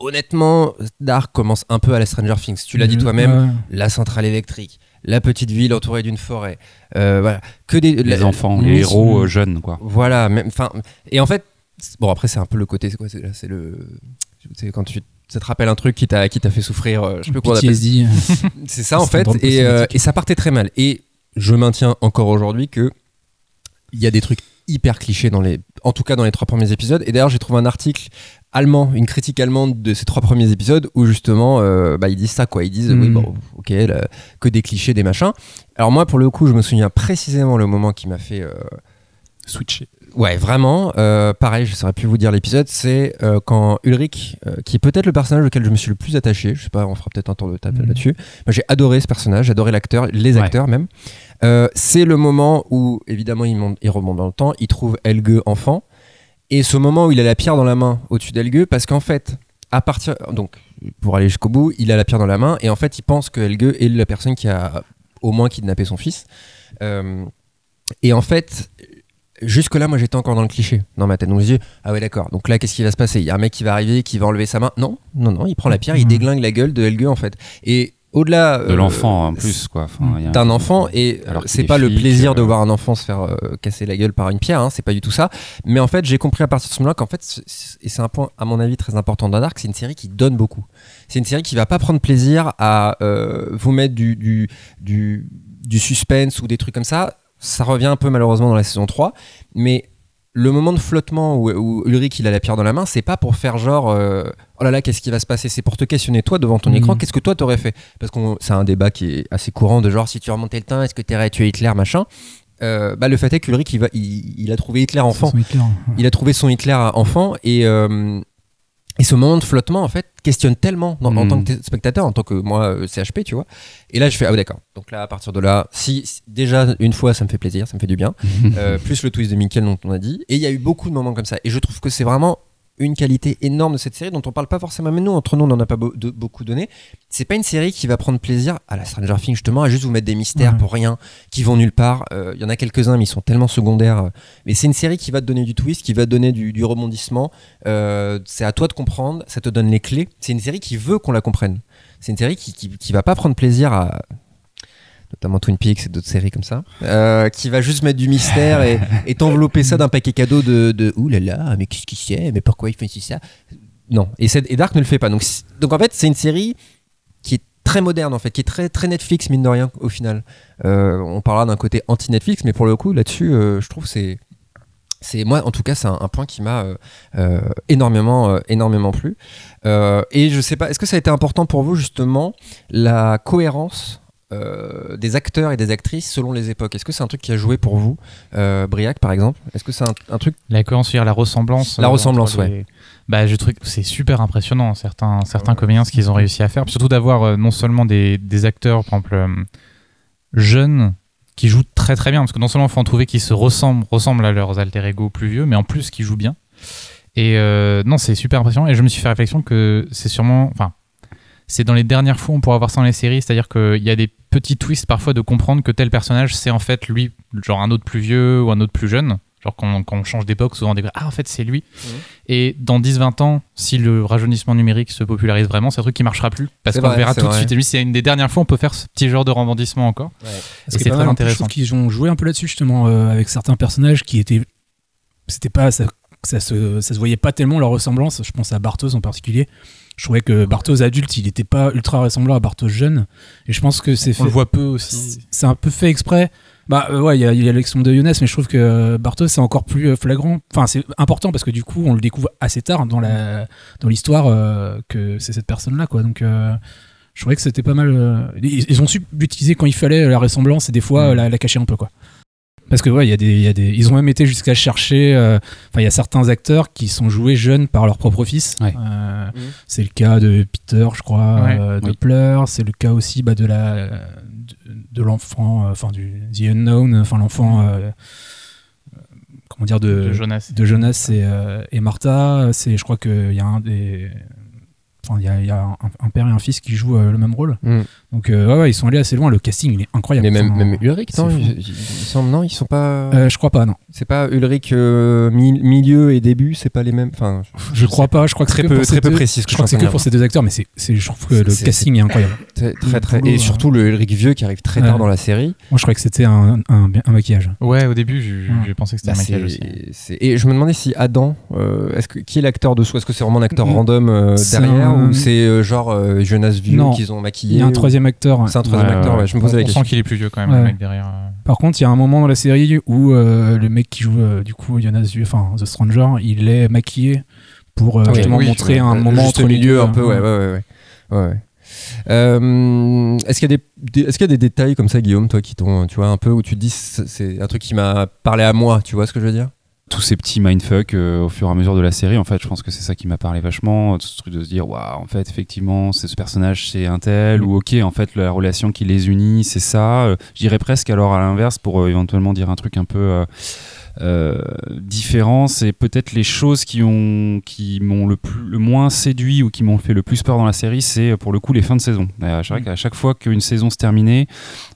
honnêtement, Dark commence un peu à la Stranger Things. Tu l'as dit Mhm. toi-même Ouais. la centrale électrique, la petite ville entourée d'une forêt, euh, voilà, que des Les la- enfants, les héros euh, jeunes, quoi. Voilà, même, enfin, et en fait, bon après c'est un peu le côté, c'est quoi, c'est, le C'est quand tu ça te rappelle un truc qui t'a qui t'a fait souffrir. euh, je sais. PTSD. C'est ça en fait, et, euh, et ça partait très mal. Et je maintiens encore aujourd'hui que il y a des trucs hyper clichés dans les, en tout cas dans les trois premiers épisodes. Et d'ailleurs, j'ai trouvé un article allemand, une critique allemande de ces trois premiers épisodes où justement, euh, bah, ils disent ça quoi. Ils disent Mm. oui bon, ok, là, que des clichés, des machins. Alors moi, pour le coup, je me souviens précisément le moment qui m'a fait euh, Switché. Ouais, vraiment. euh, pareil, je saurais plus vous dire l'épisode. C'est euh, quand Ulrich, euh, qui est peut-être le personnage auquel je me suis le plus attaché, je sais pas, on fera peut-être un tour de table Mhm. là-dessus. Moi, j'ai adoré ce personnage, j'ai adoré l'acteur, les Ouais. acteurs même. C'est le moment où, évidemment, il, monte- il remonte dans le temps, il trouve Helge enfant. Et ce moment où il a la pierre dans la main au-dessus d'Helge, parce qu'en fait, à partir. Donc, pour aller jusqu'au bout, il a la pierre dans la main, et en fait, il pense que Helge est la personne qui a au moins kidnappé son fils. Et en fait, jusque-là, moi, j'étais encore dans le cliché, dans ma tête. Donc, je dis, ah ouais, d'accord. Donc là, qu'est-ce qui va se passer? Il y a un mec qui va arriver, qui va enlever sa main? Non, non, non, il prend la pierre, il Mhm. déglingue la gueule de Helge, en fait. Et au-delà. De euh, l'enfant en plus, quoi. Enfin, il y a- d'un enfant et euh, c'est est pas le plaisir de euh, voir un enfant se faire euh, casser la gueule par une pierre hein, c'est pas du tout ça mais en fait j'ai compris à partir de ce moment-là qu'en fait et c'est un point à mon avis très important dans Dark c'est une série qui donne beaucoup c'est une série qui va pas prendre plaisir à vous mettre du, du, du, du suspense ou des trucs comme ça ça revient un peu malheureusement dans la saison 3 mais le moment de flottement où, où Ulrich il a la pierre dans la main, c'est pas pour faire genre euh, oh là là qu'est-ce qui va se passer, c'est pour te questionner toi devant ton Mhm. écran, qu'est-ce que toi t'aurais fait? Parce que c'est un débat qui est assez courant de genre si tu remontais le temps, est-ce que t'aurais tué Hitler machin? Euh, bah, le fait est qu'Ulrich il, il, il a trouvé Hitler enfant, il a trouvé son Hitler enfant et euh, et ce moment de flottement en fait questionne tellement dans- en tant que t- spectateur, en tant que moi euh, CHP, tu vois. Et là je fais ah ouais, d'accord. Donc là à partir de là, si, si- déjà une fois ça me fait plaisir, ça me fait du bien. Euh, plus le twist de Mikkel dont on a dit. Et il y a eu beaucoup de moments comme ça. Et je trouve que c'est vraiment une qualité énorme de cette série dont on parle pas forcément. Mais nous, entre nous, on n'en a pas de- beaucoup donné. C'est pas une série qui va prendre plaisir à la Stranger Things, justement, à juste vous mettre des mystères Ouais. pour rien, qui vont nulle part. Euh, Il y en a quelques-uns, mais ils sont tellement secondaires. Mais c'est une série qui va te donner du twist, qui va te donner du, du rebondissement. Euh, c'est à toi de comprendre, ça te donne les clés. C'est une série qui veut qu'on la comprenne. C'est une série qui, qui, qui va pas prendre plaisir à, notamment Twin Peaks et d'autres séries comme ça, euh, qui va juste mettre du mystère et, et t'envelopper ça d'un paquet cadeau de, de ouh là là, mais qu'est-ce qu'il sait, mais pourquoi il fait ça? Non, et, Dark ne le fait pas. Donc, en fait, c'est une série qui est très moderne en fait, qui est très très Netflix mine de rien au final. Euh, on parlera d'un côté anti Netflix, mais pour le coup là-dessus, euh, je trouve c'est c'est moi en tout cas c'est un, un point qui m'a énormément énormément plu. Et je sais pas, est-ce que ça a été important pour vous justement la cohérence euh, des acteurs et des actrices selon les époques Est-ce que c'est un truc qui a joué pour vous, euh, Briac par exemple? Est-ce que c'est un, un truc La cohérence, c'est-à-dire la ressemblance. La euh, ressemblance, les- Bah, je trouve c'est super impressionnant, certains, certains comédiens, ce qu'ils ont réussi à faire. Surtout d'avoir non seulement des, des acteurs, par exemple, jeunes, qui jouent très très bien, parce que non seulement il faut en trouver qui se ressemblent, ressemblent à leurs alter ego plus vieux, mais en plus qui jouent bien. Et euh, non, c'est super impressionnant. Et je me suis fait réflexion que c'est sûrement. Enfin, c'est dans les dernières fois où on pourra voir ça dans les séries, c'est-à-dire qu'il y a des petits twists parfois de comprendre que tel personnage, c'est en fait lui, genre un autre plus vieux ou un autre plus jeune. Genre quand, on- quand on change d'époque, souvent on découvre Ah, en fait, c'est lui. Et dans 10-20 ans, si le rajeunissement numérique se popularise vraiment, c'est un truc qui marchera plus. Parce qu'on verra tout de suite. Et lui, c'est une des dernières fois où on peut faire ce petit genre de rebondissement encore. Et c'est très mal, intéressant. trouve qu'ils ont joué un peu là-dessus justement euh, avec certains personnages qui étaient, c'était pas ça, ça se, ça se voyait pas tellement leur ressemblance. Je pense à Bartos en particulier. Je trouvais que Bartos adulte, il était pas ultra ressemblant à Bartos jeune. Et je pense que c'est On fait. le voit peu aussi. C'est un peu fait exprès. Bah euh, ouais, il y a, l'exemple de Younes, mais je trouve que Bartos c'est encore plus euh, flagrant. Enfin, c'est important parce que du coup, on le découvre assez tard dans la dans l'histoire euh, que c'est cette personne-là, quoi. Donc, euh, je trouvais que c'était pas mal. ils, ils ont su l'utiliser quand il fallait la ressemblance et des fois Mm. la, la cacher un peu, quoi. Parce que ouais, il y a des, il y a des, ils ont même été jusqu'à chercher. euh, Enfin, il y a certains acteurs qui sont joués jeunes par leur propre fils. Ouais. Euh, Mhm. C'est le cas de Peter, je crois, Ouais. euh, Oui. Doppler. C'est le cas aussi bah, de la de, de l'enfant, euh, enfin du The Unknown, enfin l'enfant, euh, comment dire, de, de Jonas. de Jonas et, euh, et Martha. C'est, je crois qu'il y a un des il y a, un, père et un fils qui jouent euh, le même rôle. Hmm. Donc euh, ils sont allés assez loin. Le casting il est incroyable. Mais même, Ulrich, non, il, il, semble, non, ils sont pas. Euh, je crois pas, non. C'est pas Ulrich euh, milieu et début, c'est pas les mêmes. Enfin, je, je crois pas. Je crois que très peu, très peu précis. je crois que c'est que pour ces deux acteurs, mais c'est, je trouve que le casting est, incroyable. Très, très, et hein. surtout le Ulrich vieux qui arrive très tard dans la série. Moi, je croyais que c'était un, maquillage. Ouais, au début, je, pensais que c'était bah, un maquillage aussi. Et je me demandais si Adam, qui est l'acteur de soi? Est-ce que c'est vraiment un acteur mm. random derrière? ou euh, c'est euh, genre euh, Jonas Vieux qu'ils ont maquillé Il y a un troisième acteur. C'est un troisième acteur, je me posais la question. On sent qu'il est plus vieux quand même, le mec derrière. Par contre, il y a un moment dans la série où le mec qui joue du coup Jonas Vieux, enfin The Stranger, il est maquillé pour ah justement montrer un moment entre milieu un peu hein. ouais ouais ouais, ouais, est-ce qu'il y a des, est-ce qu'il y a des détails comme ça Guillaume toi qui t'ont tu vois un peu où tu te dis c'est un truc qui m'a parlé à moi tu vois ce que je veux dire? tous ces petits mindfuck euh, au fur et à mesure de la série. En fait, je pense que c'est ça qui m'a parlé vachement, euh, ce truc de se dire, waouh, en fait, effectivement, c'est ce personnage, c'est un tel, ou ok, en fait, la relation qui les unit, c'est ça. Euh, j'irais presque alors à l'inverse pour euh, éventuellement dire un truc un peu. Euh euh, différence et peut-être les choses qui ont qui m'ont le, plus, le moins séduit ou qui m'ont fait le plus peur dans la série, c'est euh, pour le coup les fins de saison. À chaque, à chaque fois qu'une saison se terminait,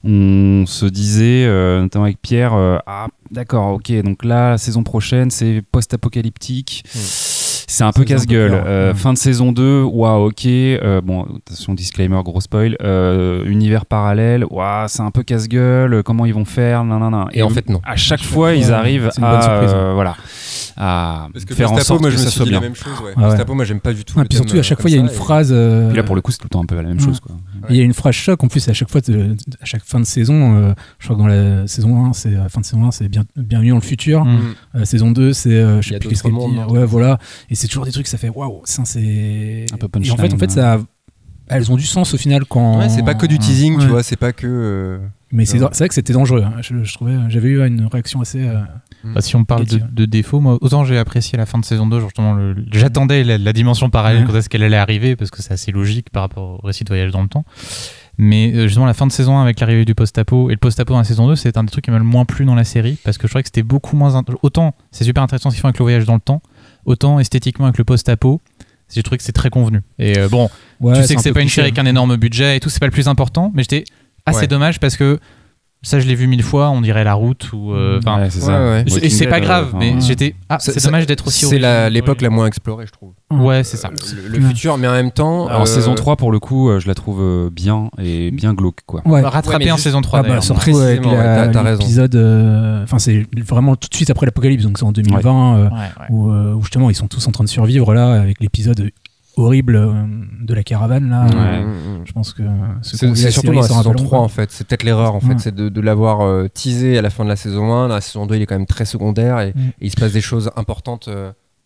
on se disait, euh, notamment avec Pierre, euh, ah d'accord, ok, donc là, la saison prochaine, c'est post-apocalyptique. Mm. C'est un peu casse-gueule. Hein. Euh, mm. Fin de saison 2, waouh, ok. Euh, bon, attention, disclaimer, gros spoil. Euh, univers parallèle, waouh, c'est un peu casse-gueule. Comment ils vont faire nan, nan, nan. Et, en fait, non. À chaque fois, ils arrivent à. Voilà. À Parce que faire en sorte moi, je ça soit bien. La même chose, ouais. Ah. Tapo, moi, j'aime pas du tout. Ah, puis surtout, à chaque euh, fois, il y a une phrase. Puis là, pour le coup, c'est tout le temps un peu la même chose. Il y a une phrase choc. En plus, à chaque fois, à chaque fin de saison, je crois que dans la saison 1, c'est fin de saison 1, c'est bien, bienvenue dans le futur. Mm. Saison 2, c'est je sais plus qu'est-ce dit. Hein. Ouais, voilà. Et c'est toujours des trucs, ça fait waouh, c'est. Un peu punchline. En fait, en fait, ça. Elles ont du sens au final quand. C'est pas que du teasing, tu vois, c'est pas que. Euh, Mais c'est vrai que c'était dangereux. Hein. Je, trouvais, j'avais eu une réaction assez. Euh, mm. bah, si on parle de, défauts, moi, autant j'ai apprécié la fin de saison 2, justement, j'attendais la, dimension parallèle quand est-ce qu'elle allait arriver, parce que c'est assez logique par rapport au récit de voyage dans le temps. Mais euh, justement, la fin de saison avec l'arrivée du post-apo et le post-apo dans la saison 2, c'est un des trucs qui m'a le moins plu dans la série parce que je trouvais que c'était beaucoup moins. Autant c'est super intéressant ce qu'ils font avec le voyage dans le temps, autant esthétiquement avec le post-apo, j'ai trouvé que c'est très convenu. Et euh, bon, tu sais que c'est pas une série avec un énorme budget et tout, c'est pas le plus important, mais j'étais assez dommage parce que ça, je l'ai vu mille fois, on dirait la route ou. Euh, mm. Enfin, ouais. Et c'est pas grave, mais j'étais. Ah, c'est dommage d'être aussi. C'est l'époque la, moins explorée, je trouve. Ouais, euh, c'est ça. Le, futur, mais en même temps. Alors, euh... saison 3, pour le coup, euh, je la trouve bien et mm. bien glauque, quoi. Rattrapée juste... en saison 3. Ah, bah, surtout avec l'épisode. Enfin, c'est vraiment tout de suite après l'apocalypse, donc c'est en 2020, où justement ils sont tous en train de survivre, là, avec l'épisode horrible euh, de la caravane là. Ouais. Euh, mm, mm, mm. Je pense que euh, c'est surtout la saison 3 en fait. C'est peut-être l'erreur en fait, c'est de, l'avoir teasé à la fin de la saison 1. La saison 2 il est quand même très secondaire et, il se passe des choses importantes.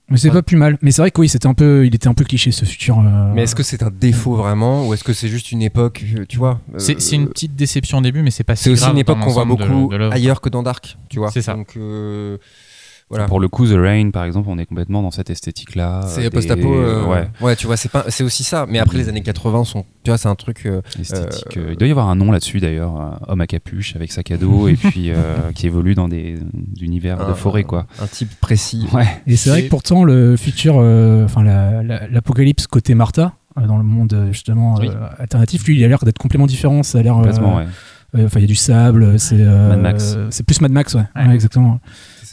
Mais c'est pas plus mal. Mais c'est vrai que oui, c'était un peu, il était un peu cliché ce futur. Euh... Mais est-ce que c'est un défaut vraiment ou est-ce que c'est juste une époque, tu vois C'est une petite déception au début, mais c'est pas. Si c'est aussi une époque qu'on voit beaucoup ailleurs que dans Dark, tu vois. C'est ça. Donc pour le coup, The Rain, par exemple, on est complètement dans cette esthétique-là. C'est euh, des... post-apo. Euh, ouais. tu vois, c'est pas... aussi ça. Mais après, les années 80 sont. Tu vois, c'est un truc. Euh... Esthétique. Euh, il doit y avoir un nom là-dessus, d'ailleurs. Homme à capuche, avec sac à dos, et puis qui évolue dans des univers de forêt, quoi. Un type précis. Et c'est vrai que pourtant, le futur. Enfin, l'apocalypse côté Martha, dans le monde, justement, alternatif, lui, il a l'air d'être complètement différent. Ça a l'air. Complètement, ouais. Enfin, il y a du sable, c'est. Mad c'est plus Mad Max, ouais. ouais. exactement.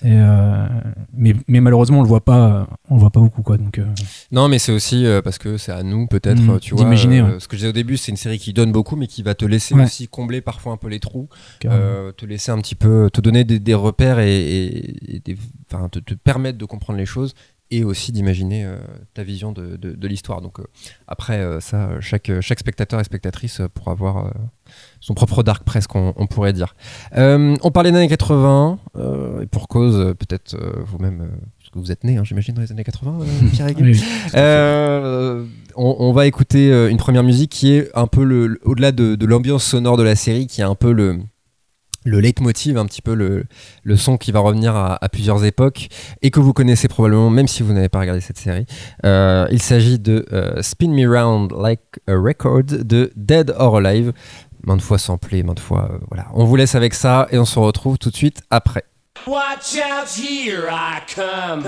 Euh, mais, malheureusement, on le voit pas, on le voit pas beaucoup, quoi. Donc. Euh, non, mais c'est aussi euh, parce que c'est à nous, peut-être, mmh, tu vois. Ce que je disais au début, c'est une série qui donne beaucoup, mais qui va te laisser aussi combler parfois un peu les trous, te laisser un petit peu, te donner des, repères et, et, te permettre de comprendre les choses et aussi d'imaginer euh, ta vision de, de, l'histoire. Donc euh, après euh, ça, chaque, chaque spectateur et spectatrice pourra avoir son propre dark presque, on, pourrait dire. on parlait des années 80, et pour cause, peut-être vous-même, parce que vous êtes né, hein, j'imagine, dans les années 80, Pierre oui, on, va écouter une première musique qui est un peu, le, au-delà de l'ambiance sonore de la série, qui est un peu le le leitmotiv, un petit peu le, le son qui va revenir à, plusieurs époques et que vous connaissez probablement, même si vous n'avez pas regardé cette série. Euh, il s'agit de euh, Spin Me Round Like a Record de Dead or Alive, maintes fois samplé, maintes fois. Euh, voilà. On vous laisse avec ça et on se retrouve tout de suite après. Watch out, here I come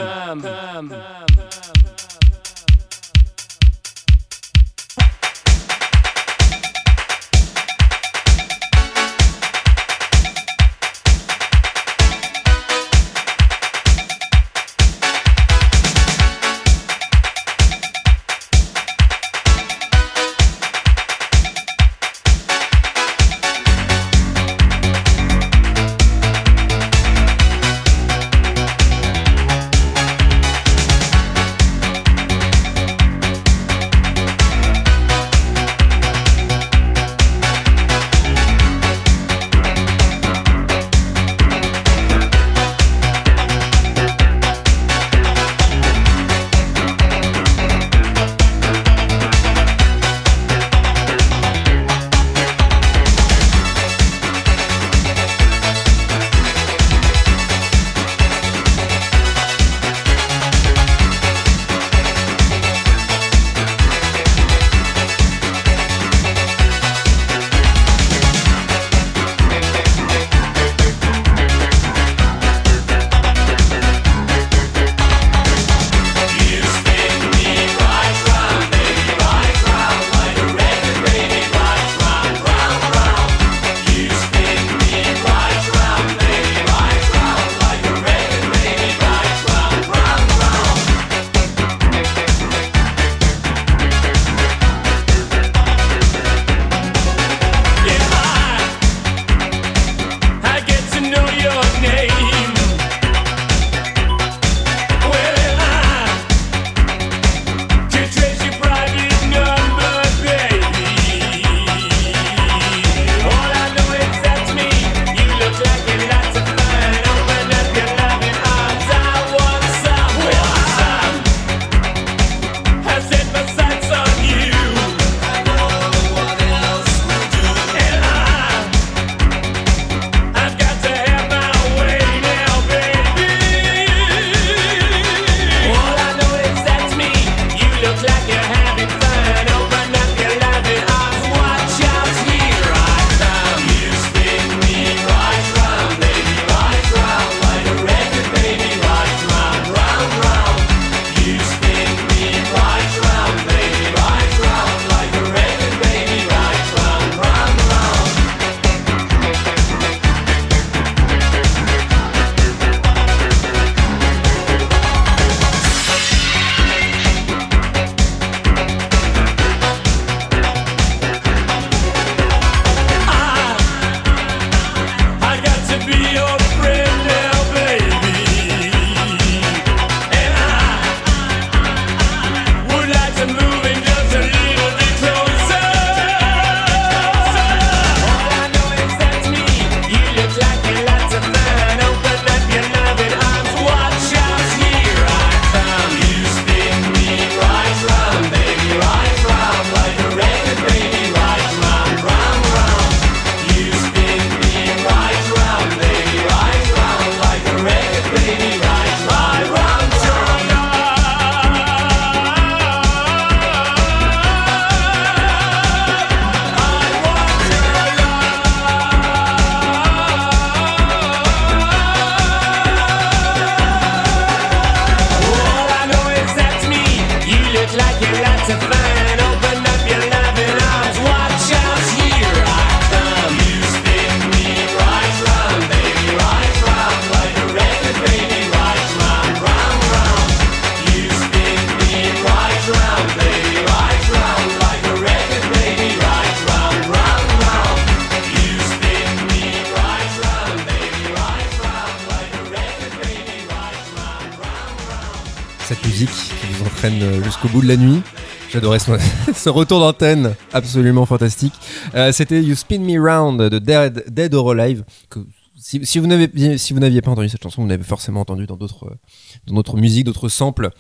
jusqu'au bout de la nuit. J'adorais ce, retour d'antenne absolument fantastique. Euh, C'était You Spin Me Round de Dead, Dead or Alive. Si, vous n'aviez pas entendu cette chanson, vous l'avez forcément entendu dans d'autres euh, dans d'autres musiques, d'autres samples.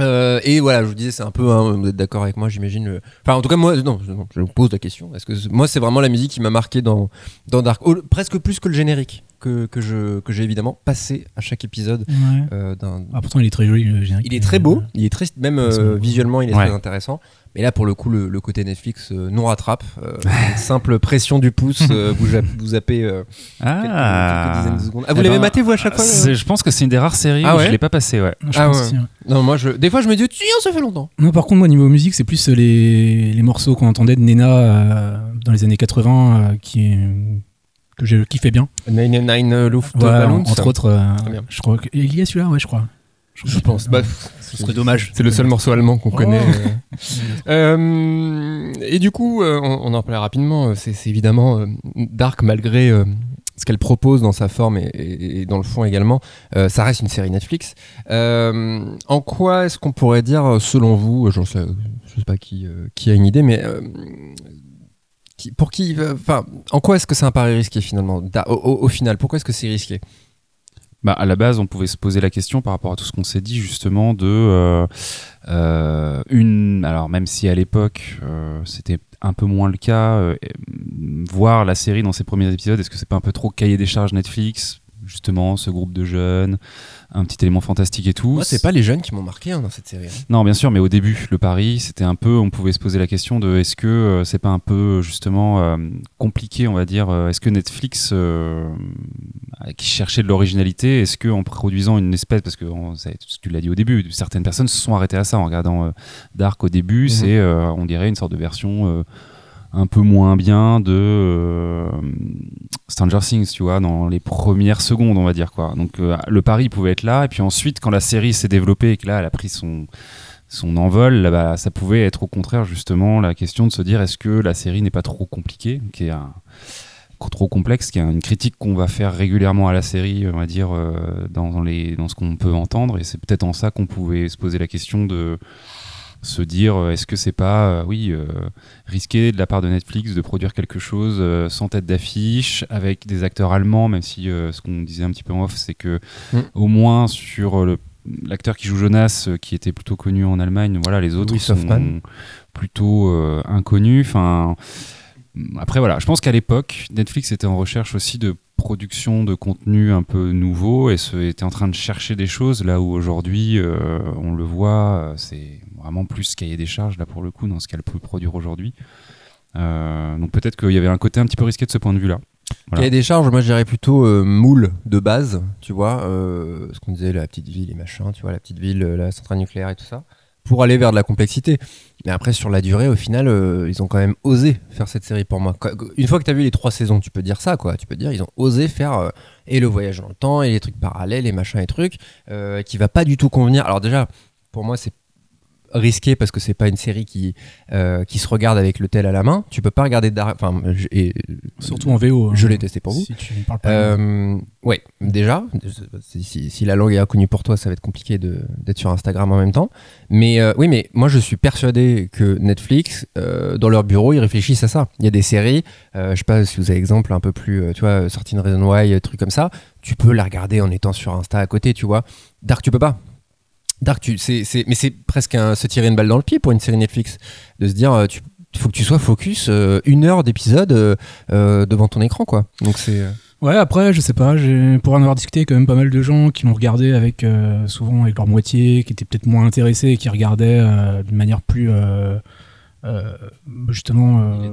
Euh, et voilà, je vous disais, c'est un peu, vous êtes d'accord avec moi, j'imagine. Enfin, en tout cas, moi, non, je- vous pose la question. Est-ce que moi, c'est vraiment la musique qui m'a marqué dans dans Dark, presque plus que le générique que que je que j'ai évidemment passé à chaque épisode Ouais. euh, d'un Ah, pourtant, il est très joli le générique. il est très beau, il est très, même euh, visuellement, il est Ouais. très intéressant. Mais là, pour le coup, le, le côté Netflix euh, nous rattrape. Euh, une simple pression du pouce, euh, vous, ja- vous zappez euh, quelques, quelques dizaines de secondes. Ah, vous Eh l'avez ben, maté, vous, à chaque fois Je pense que c'est une des rares séries Ah où ouais je l'ai pas passé, ouais. Je Ah pense ouais. aussi, ouais. Non, moi, je, des fois, je me dis, tiens, ça fait longtemps. Non, par contre, moi, niveau musique, c'est plus les, les morceaux qu'on entendait de Nena euh, dans les années 80 euh, qui, que j'ai kiffé bien. 99 Luft Voilà, Ballons. entre autres, euh, je crois qu'il y a celui-là, ouais, je crois. Je pense. Bah, ce serait dommage. C'est le seul morceau allemand qu'on Oh. connaît. euh. Euh, et du coup, euh, on, on en parlait rapidement. euh, C'est évidemment euh, Dark, malgré euh, ce qu'elle propose dans sa forme et, et- et dans le fond également, euh, ça reste une série Netflix. Euh, en quoi est-ce qu'on pourrait dire, euh, selon vous, je sais, je sais pas qui, euh, qui a une idée, mais euh, pour qui, euh, en quoi est-ce que c'est un pari risqué finalement, au, final, pourquoi est-ce que c'est risqué? Bah, à la base, on pouvait se poser la question par rapport à tout ce qu'on s'est dit justement de euh, euh, une. Alors même si à l'époque c'était un peu moins le cas, voir la série dans ses premiers épisodes, est-ce que c'est pas un peu trop cahier des charges Netflix? Justement, ce groupe de jeunes, un petit élément fantastique et tout. Moi, c'est pas les jeunes qui m'ont marqué hein, dans cette série. hein. Non, bien sûr, mais au début, le pari, c'était un peu, on pouvait se poser la question de est-ce que euh, c'est pas un peu justement euh, compliqué, on va dire, euh, est-ce que Netflix, qui cherchait de l'originalité, est-ce que en produisant une espèce, parce que on- ça- tu l'as dit au début, certaines personnes se sont arrêtées à ça en regardant Dark au début, Mhm. c'est, on dirait, une sorte de version. Un peu moins bien de euh, Stranger Things, tu vois, dans les premières secondes, on va dire quoi. Donc euh, le pari pouvait être là, et puis ensuite, quand la série s'est développée et que là, elle a pris son son envol, là, bah, ça pouvait être au contraire justement la question de se dire est-ce que la série n'est pas trop compliquée, qui est trop complexe, qui est une critique qu'on va faire régulièrement à la série, on va dire euh, dans, dans les dans ce qu'on peut entendre, et c'est peut-être en ça qu'on pouvait se poser la question de se dire euh, est-ce que c'est pas euh, oui euh, risqué de la part de Netflix de produire quelque chose sans tête d'affiche avec des acteurs allemands même si ce qu'on disait un petit peu en off c'est que Mm. au moins sur le l'acteur qui joue Jonas qui était plutôt connu en Allemagne voilà les autres Louis sont plutôt euh, inconnus. Enfin après voilà je pense qu'à l'époque Netflix était en recherche aussi de production de contenu un peu nouveau et se, était en train de chercher des choses. Là où aujourd'hui euh, on le voit c'est vraiment plus cahier des charges là pour le coup dans ce qu'elle peut produire aujourd'hui Euh, donc peut-être qu'il y avait un côté un petit peu risqué de ce point de vue là Voilà. Cahier des charges, moi je dirais plutôt euh, moule de base, tu vois, euh, ce qu'on disait, la petite ville et machin, tu vois, la petite ville, la centrale nucléaire et tout ça, pour aller vers de la complexité. Mais après, sur la durée, au final, euh, ils ont quand même osé faire cette série pour moi. Une fois que tu as vu les trois saisons, tu peux dire ça, quoi. Tu peux dire, ils ont osé faire et le voyage dans le temps, et les trucs parallèles, et machin et trucs, qui va pas du tout convenir. Alors déjà, pour moi, c'est risqué parce que c'est pas une série qui, euh, qui se regarde avec le tel à la main. Tu peux pas regarder Dark. Enfin, et, Surtout en VO. Je hein, l'ai testé pour vous. Si tu ne parles pas. Euh, ouais, déjà, si, si- si la langue est inconnue pour toi, ça va être compliqué de- d'être sur Instagram en même temps. Mais euh, oui, mais moi je suis persuadé que Netflix, dans leur bureau, ils réfléchissent à ça. Il y a des séries, je sais pas si vous avez exemple un peu plus, tu vois, sortie de Reason Why, trucs comme ça, tu peux la regarder en étant sur Insta à côté, tu vois. Dark, tu peux pas. Dark, tu, c'est, c'est- mais c'est presque un, se tirer une balle dans le pied pour une série Netflix, de se dire, euh, tu il faut que tu sois focus euh, une heure d'épisode euh, euh, devant ton écran, quoi. Donc c'est. euh, Ouais, après, je sais pas, j'ai- pour en avoir discuté avec quand même pas mal de gens qui l'ont regardé avec, euh, souvent avec leur moitié, qui étaient peut-être moins intéressés et qui regardaient euh, d'une manière plus. euh, euh, justement. euh,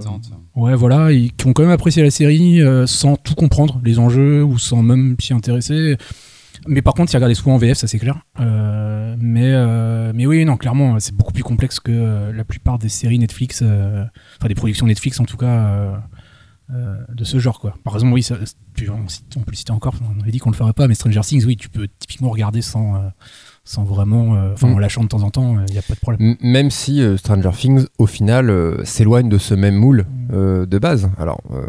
ouais, voilà, et qui ont quand même apprécié la série euh, sans tout comprendre, les enjeux, ou sans même s'y intéresser. Mais par contre, ils regardaient souvent en VF, ça c'est clair. Euh, mais, euh, mais oui, non, clairement, c'est beaucoup plus complexe que euh, la plupart des séries Netflix, enfin des productions Netflix en tout cas, de ce genre. Quoi. Par exemple, oui, on, on peut le citer encore, on avait dit qu'on le ferait pas, mais Stranger Things, oui, tu peux typiquement regarder sans, sans vraiment. euh, Enfin, Mm. en lâchant de temps en temps, il n'y a pas de problème. Même si euh, Stranger Things, au final, euh, s'éloigne de ce même moule euh, de base. Alors, euh,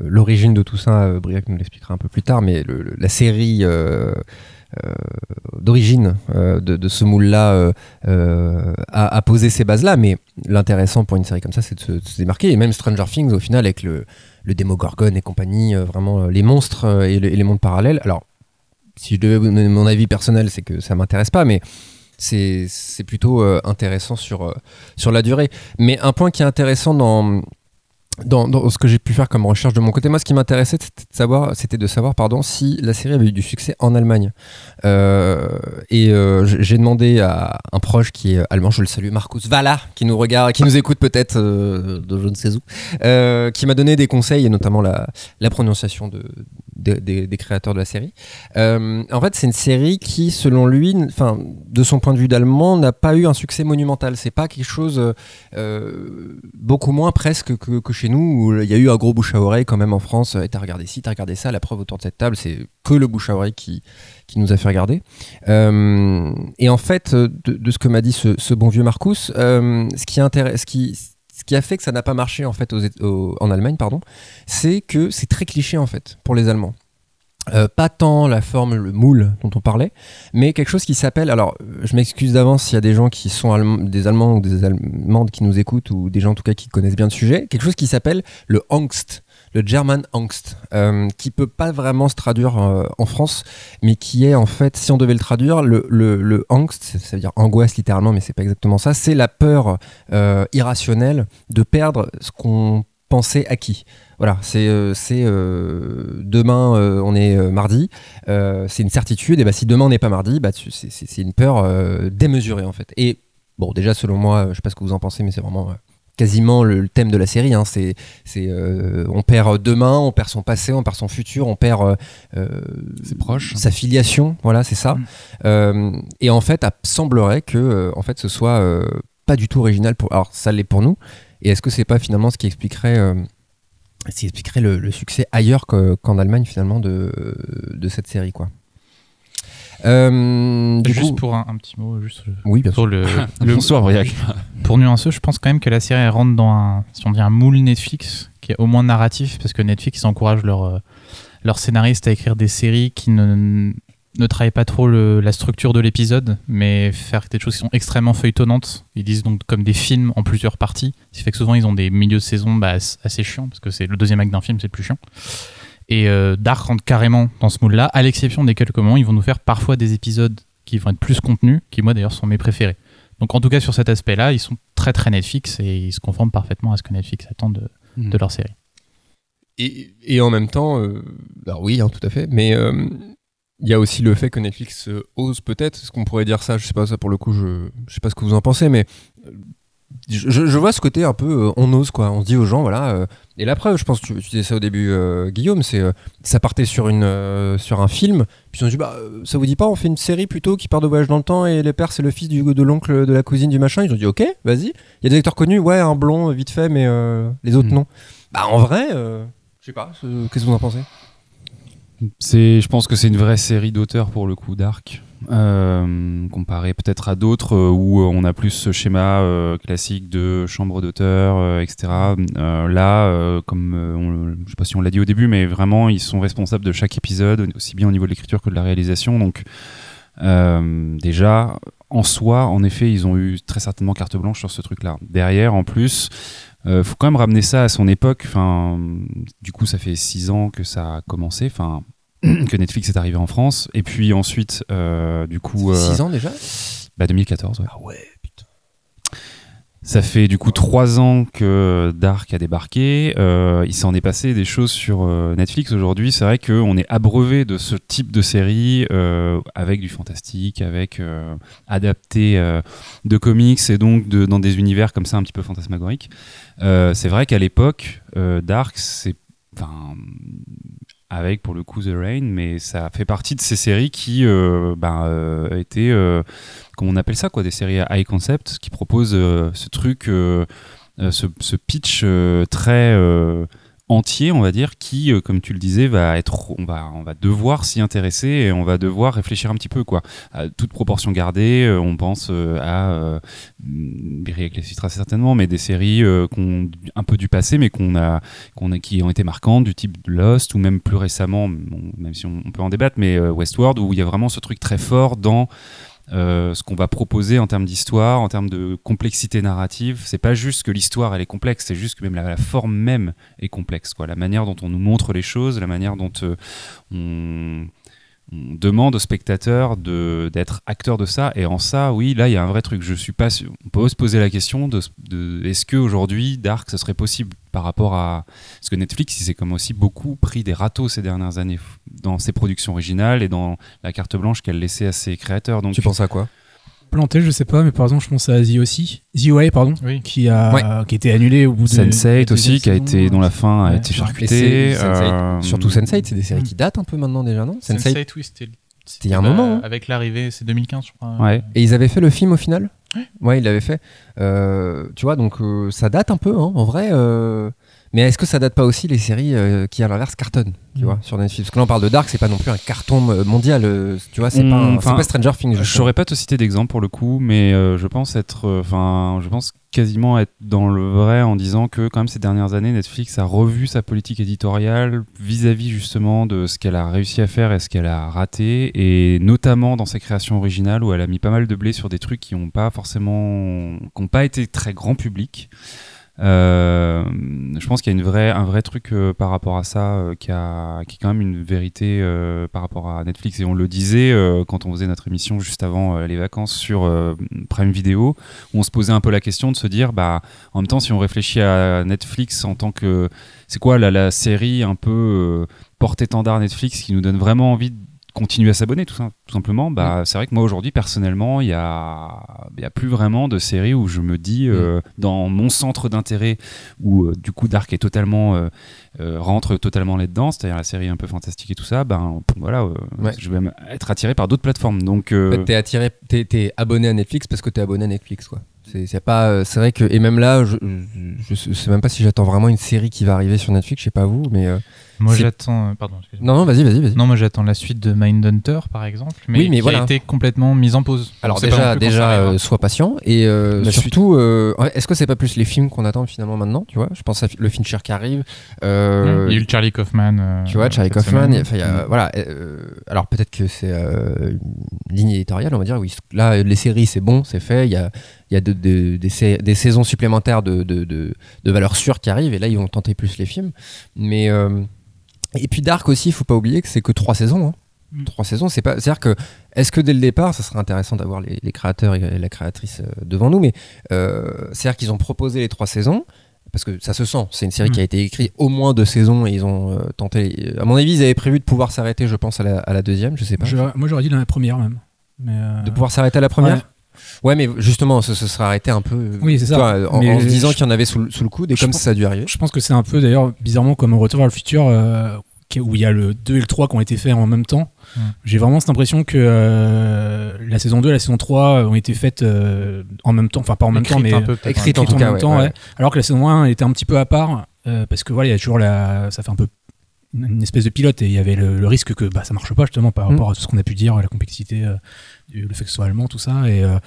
l'origine de tout ça, euh, Briac nous l'expliquera un peu plus tard, mais le- le- la série euh, euh, d'origine euh, de, de ce moule-là euh, euh, a, a posé ces bases-là. Mais l'intéressant pour une série comme ça, c'est de, se- de se démarquer. Et même Stranger Things, au final, avec le, le Demogorgon et compagnie, euh, vraiment euh, les monstres euh, et, le- et les mondes parallèles. Alors, si je devais vous donner mon avis personnel, c'est que ça m'intéresse pas, mais c'est plutôt euh, intéressant euh, sur la durée. Mais un point qui est intéressant dans, dans, ce que j'ai pu faire comme recherche de mon côté, moi, ce qui m'intéressait, c'était de savoir, c'était de savoir, pardon, si la série avait eu du succès en Allemagne. Euh, et euh, j'ai demandé à un proche qui est allemand, je le salue, Marcus Valla, qui nous regarde, qui nous écoute peut-être euh, de je ne sais où, qui m'a donné des conseils et notamment la, prononciation de, de- des- créateurs de la série. En fait, c'est une série qui, selon lui, enfin, de son point de vue d'allemand, n'a pas eu un succès monumental. C'est pas quelque chose beaucoup moins presque que, que chez nous, il y a eu un gros bouche à oreille quand même en France. Et t'as regardé ci, t'as regardé ça. La preuve autour de cette table, c'est que le bouche à oreille qui, qui nous a fait regarder. Euh, et en fait, de, de ce que m'a dit ce, bon vieux Marcus, euh, ce qui a fait que ça n'a pas marché en fait en Allemagne, pardon, c'est que c'est très cliché en fait pour les Allemands. Euh, pas tant la forme, le moule dont on parlait, mais quelque chose qui s'appelle. Alors, je m'excuse d'avance s'il y a des gens qui sont des Allemands ou des Allemandes qui nous écoutent ou des gens en tout cas qui connaissent bien le sujet. Quelque chose qui s'appelle le Angst, le German Angst, euh, qui peut pas vraiment se traduire euh, en France, mais qui est en fait, si on devait le traduire, le, le, le Angst, ça veut dire angoisse littéralement, mais c'est pas exactement ça. C'est la peur euh, irrationnelle de perdre ce qu'on pensait acquis. Voilà, c'est euh, c'est, euh, demain euh, on est euh, mardi, c'est une certitude. Et bah si demain on n'est pas mardi, bah c'est- une peur démesurée en fait. Et bon, déjà selon moi, je sais pas ce que vous en pensez, mais c'est vraiment quasiment le, le thème de la série. Hein. C'est c'est on perd demain, on perd son passé, on perd son futur, on perd proche. sa filiation. Voilà, c'est ça. Mm. Et en fait, il semblerait que en fait ce soit pas du tout original pour. Alors ça l'est pour nous. Et est-ce que c'est pas finalement ce qui expliquerait euh, ce qui expliquerait le, le succès ailleurs que- qu'en Allemagne finalement de, de cette série quoi? Euh, du juste coup, pour un, un petit mot, juste euh, oui, bien sûr. sur le, le- Bonsoir, Briac. pour nuancer, je pense quand même que la série elle rentre dans un, si on dit un moule Netflix, qui est au moins narratif, parce que Netflix encourage leurs leurs scénaristes à écrire des séries qui ne, ne travaillent pas trop le- la structure de l'épisode, mais faire des choses qui sont extrêmement feuilletonnantes. Ils disent donc comme des films en plusieurs parties, ce qui fait que souvent ils ont des milieux de saison bah, as- assez chiants, parce que c'est le deuxième acte d'un film, c'est le plus chiant. Et euh, Dark rentre carrément dans ce moule-là, à l'exception des quelques moments, ils vont nous faire parfois des épisodes qui vont être plus contenus, qui moi d'ailleurs sont mes préférés. Donc en tout cas sur cet aspect-là, ils sont très très Netflix et ils se conforment parfaitement à ce que Netflix attend de, de leur série. Et, et en même temps, euh, alors oui, hein, tout à fait, mais euh, il y a aussi le fait que Netflix euh, ose peut-être, est-ce qu'on pourrait dire ça? Je sais pas, ça pour le coup, je, je sais pas ce que vous en pensez, mais euh, je, je vois ce côté un peu, euh, on ose quoi, on se dit aux gens, voilà. euh, et la preuve, je pense tu, tu disais ça au début, euh, Guillaume, c'est ça partait sur, une, sur un film, puis ils ont dit, bah, ça vous dit pas, on fait une série plutôt qui part de voyage dans le temps et les pères, c'est le fils du, de l'oncle, de la cousine, du machin? Ils ont dit, ok, vas-y. Il y a des acteurs connus, ouais, un blond, vite fait, mais les autres Hmm. non. Bah, en vrai, je sais pas, qu'est-ce que vous en pensez? C'est, je pense que c'est une vraie série d'auteurs pour le coup, Dark. Euh, comparé peut-être à d'autres euh, où on a plus ce schéma euh, classique de chambre d'auteur, euh, etc. Là, comme je sais pas si on l'a dit au début, mais vraiment ils sont responsables de chaque épisode, aussi bien au niveau de l'écriture que de la réalisation. Donc déjà, en soi, en effet, ils ont eu très certainement carte blanche sur ce truc-là. Derrière, en plus, euh, faut quand même ramener ça à son époque. Enfin, du coup, ça fait six ans que ça a commencé. Enfin, que Netflix est arrivé en France. Et puis ensuite, euh, du coup, euh, 6 ans déjà? bah, 2014. ouais. Ah ouais. Ça fait du coup trois ans que Dark a débarqué. Euh, il s'en est passé des choses sur euh, Netflix aujourd'hui. C'est vrai qu'on est abreuvé de ce type de série euh, avec du fantastique, avec adapté de comics et donc dans des univers comme ça un petit peu fantasmagoriques. C'est vrai qu'à l'époque, Dark, c'est avec pour le coup The Rain, mais ça fait partie de ces séries qui euh, ben, euh, étaient euh, comment on appelle ça quoi des séries à high concept qui proposent euh, ce truc ce, pitch très entier, on va dire, qui, euh, comme tu le disais, va être, on va, on va devoir s'y intéresser et on va devoir réfléchir un petit peu, quoi. À toute proportion gardée, euh, on pense euh, à euh, Berry Ecclestra certainement, mais des séries euh, qu'on un peu du passé, mais qu'on a, qu'on a, qui ont été marquantes, du type Lost ou même plus récemment, bon, même si on, on peut en débattre, mais euh, Westworld, où il y a vraiment ce truc très fort dans euh, ce qu'on va proposer en termes d'histoire, en termes de complexité narrative. C'est pas juste que l'histoire elle est complexe, c'est juste que même la, forme même est complexe. Quoi. La manière dont on nous montre les choses, la manière dont euh, on, demande aux spectateurs d'être acteurs de ça. Et en ça, oui, là, il y a un vrai truc. Je suis pas sûr- On peut se poser la question de, est-ce qu'aujourd'hui, Dark, ce serait possible? Par rapport à. Parce que Netflix, il s'est comme aussi beaucoup pris des râteaux ces dernières années dans ses productions originales et dans la carte blanche qu'elle laissait à ses créateurs. Donc, Tu penses à quoi? Planté, je sais pas, mais par exemple, je pense à The aussi, The Way, pardon, Oui. qui a qui a été annulé au bout de Sense8 de aussi, qui a été, dont la fin a Ouais. été charcutée. Et c'est- Sense8, euh, Surtout Sense8, c'est des séries qui datent un peu maintenant déjà, non? Sense8. Sense8, oui, c'était. il y a un bah, moment, hein. Avec l'arrivée, c'est 2015, je crois. Ouais. Et ils avaient fait le film au final? Ouais, ils l'avaient fait. Euh, tu vois, donc euh, ça date un peu, hein, en vrai. euh, Mais est-ce que ça date pas aussi les séries qui, à l'inverse, cartonnent tu Mm. vois, sur Netflix? Parce que là, on parle de Dark, c'est pas non plus un carton mondial. tu vois, c'est Mm, pas, un- c'est pas Stranger Things. Je saurais pas te citer d'exemple pour le coup, mais je pense être, enfin, je pense quasiment être dans le vrai en disant que quand même ces dernières années, Netflix a revu sa politique éditoriale vis-à-vis justement de ce qu'elle a réussi à faire et ce qu'elle a raté, et notamment dans ses créations originales où elle a mis pas mal de blé sur des trucs qui n'ont pas forcément, qui n'ont pas été très grand public. Euh, je pense qu'il y a une vraie, un vrai truc euh, par rapport à ça euh, qui, a, qui est quand même une vérité euh, par rapport à Netflix. Et on le disait quand on faisait notre émission juste avant les vacances sur Prime Video, où on se posait un peu la question de se dire, bah, en même temps, si on réfléchit à Netflix en tant que. C'est quoi la, la série un peu porte-étendard Netflix qui nous donne vraiment envie de continuer à s'abonner tout, sim- tout simplement bah c'est vrai que moi aujourd'hui personnellement il y a il y a plus vraiment de séries où je me dis euh, dans mon centre d'intérêt où euh, du coup Dark est totalement euh, rentre totalement là-dedans c'est-à-dire la série un peu fantastique et tout ça ben voilà Ouais. je vais être attiré par d'autres plateformes donc En fait, t'es attiré, t'es, t'es abonné à Netflix parce que t'es abonné à Netflix, quoi. C'est, pas, c'est vrai que et même là, je, je, je sais même pas si j'attends vraiment une série qui va arriver sur Netflix. Je sais pas vous, mais Moi, j'attends. euh, Pardon, non, non, vas-y, vas-y, vas-y. Non, moi j'attends la suite de Mindhunter par exemple, mais, Oui, mais qui voilà. a été complètement mise en pause. Alors déjà, déjà, euh, sois patient et euh, surtout, euh, est-ce que c'est pas plus les films qu'on attend finalement maintenant, tu vois? Je pense à le Fincher qui arrive. euh, il y a eu le Charlie Kaufman. euh, tu vois, Charlie Kaufman. y a- y a- voilà. euh, alors peut-être que c'est euh, une ligne éditoriale, on va dire. Oui, là, les séries, c'est bon, c'est fait. Il y a, il y a de- de- des, des saisons supplémentaires de, de, de, de valeur sûre qui arrivent et là, ils vont tenter plus les films. Mais euh, et puis Dark aussi, il faut pas oublier que c'est que trois saisons. hein. Mm. Trois saisons, c'est pas. C'est-à-dire que est-ce que dès le départ, ça serait intéressant d'avoir les, les créateurs et la créatrice euh, devant nous, mais euh, c'est-à-dire qu'ils ont proposé les trois saisons. Parce que ça se sent, c'est une série Mm. qui a été écrite au moins deux saisons et ils ont euh, tenté. À mon avis, ils avaient prévu de pouvoir s'arrêter, je pense, à la, à la deuxième, je sais pas. Je- moi, j'aurais dit la première même. Mais, euh, De pouvoir s'arrêter à la première? Ouais. Ouais, mais justement, ce, ce serait arrêté un peu. Oui, c'est ça. vois, en, se disant qu'il y en avait sous, le- sous le coude et comme pense- ça a dû arriver. Je pense que c'est un peu d'ailleurs bizarrement comme un retour vers le futur euh, où il y a le 2 et le 3 qui ont été faits en même temps. J'ai vraiment cette impression que euh, la saison 2 et la saison 3 ont été faites euh, en même temps, enfin pas en même temps, mais un peu, peut-être, écrite hein. en tout en cas, même ouais, temps, ouais. ouais. Alors que la saison 1 était un petit peu à part euh, parce que voilà, il y a toujours la, ça fait un peu une espèce de pilote et il y avait le, le risque que bah, ça marche pas justement par Mm. rapport à tout ce qu'on a pu dire, la complexité, euh, le fait que ce soit allemand, tout ça et euh,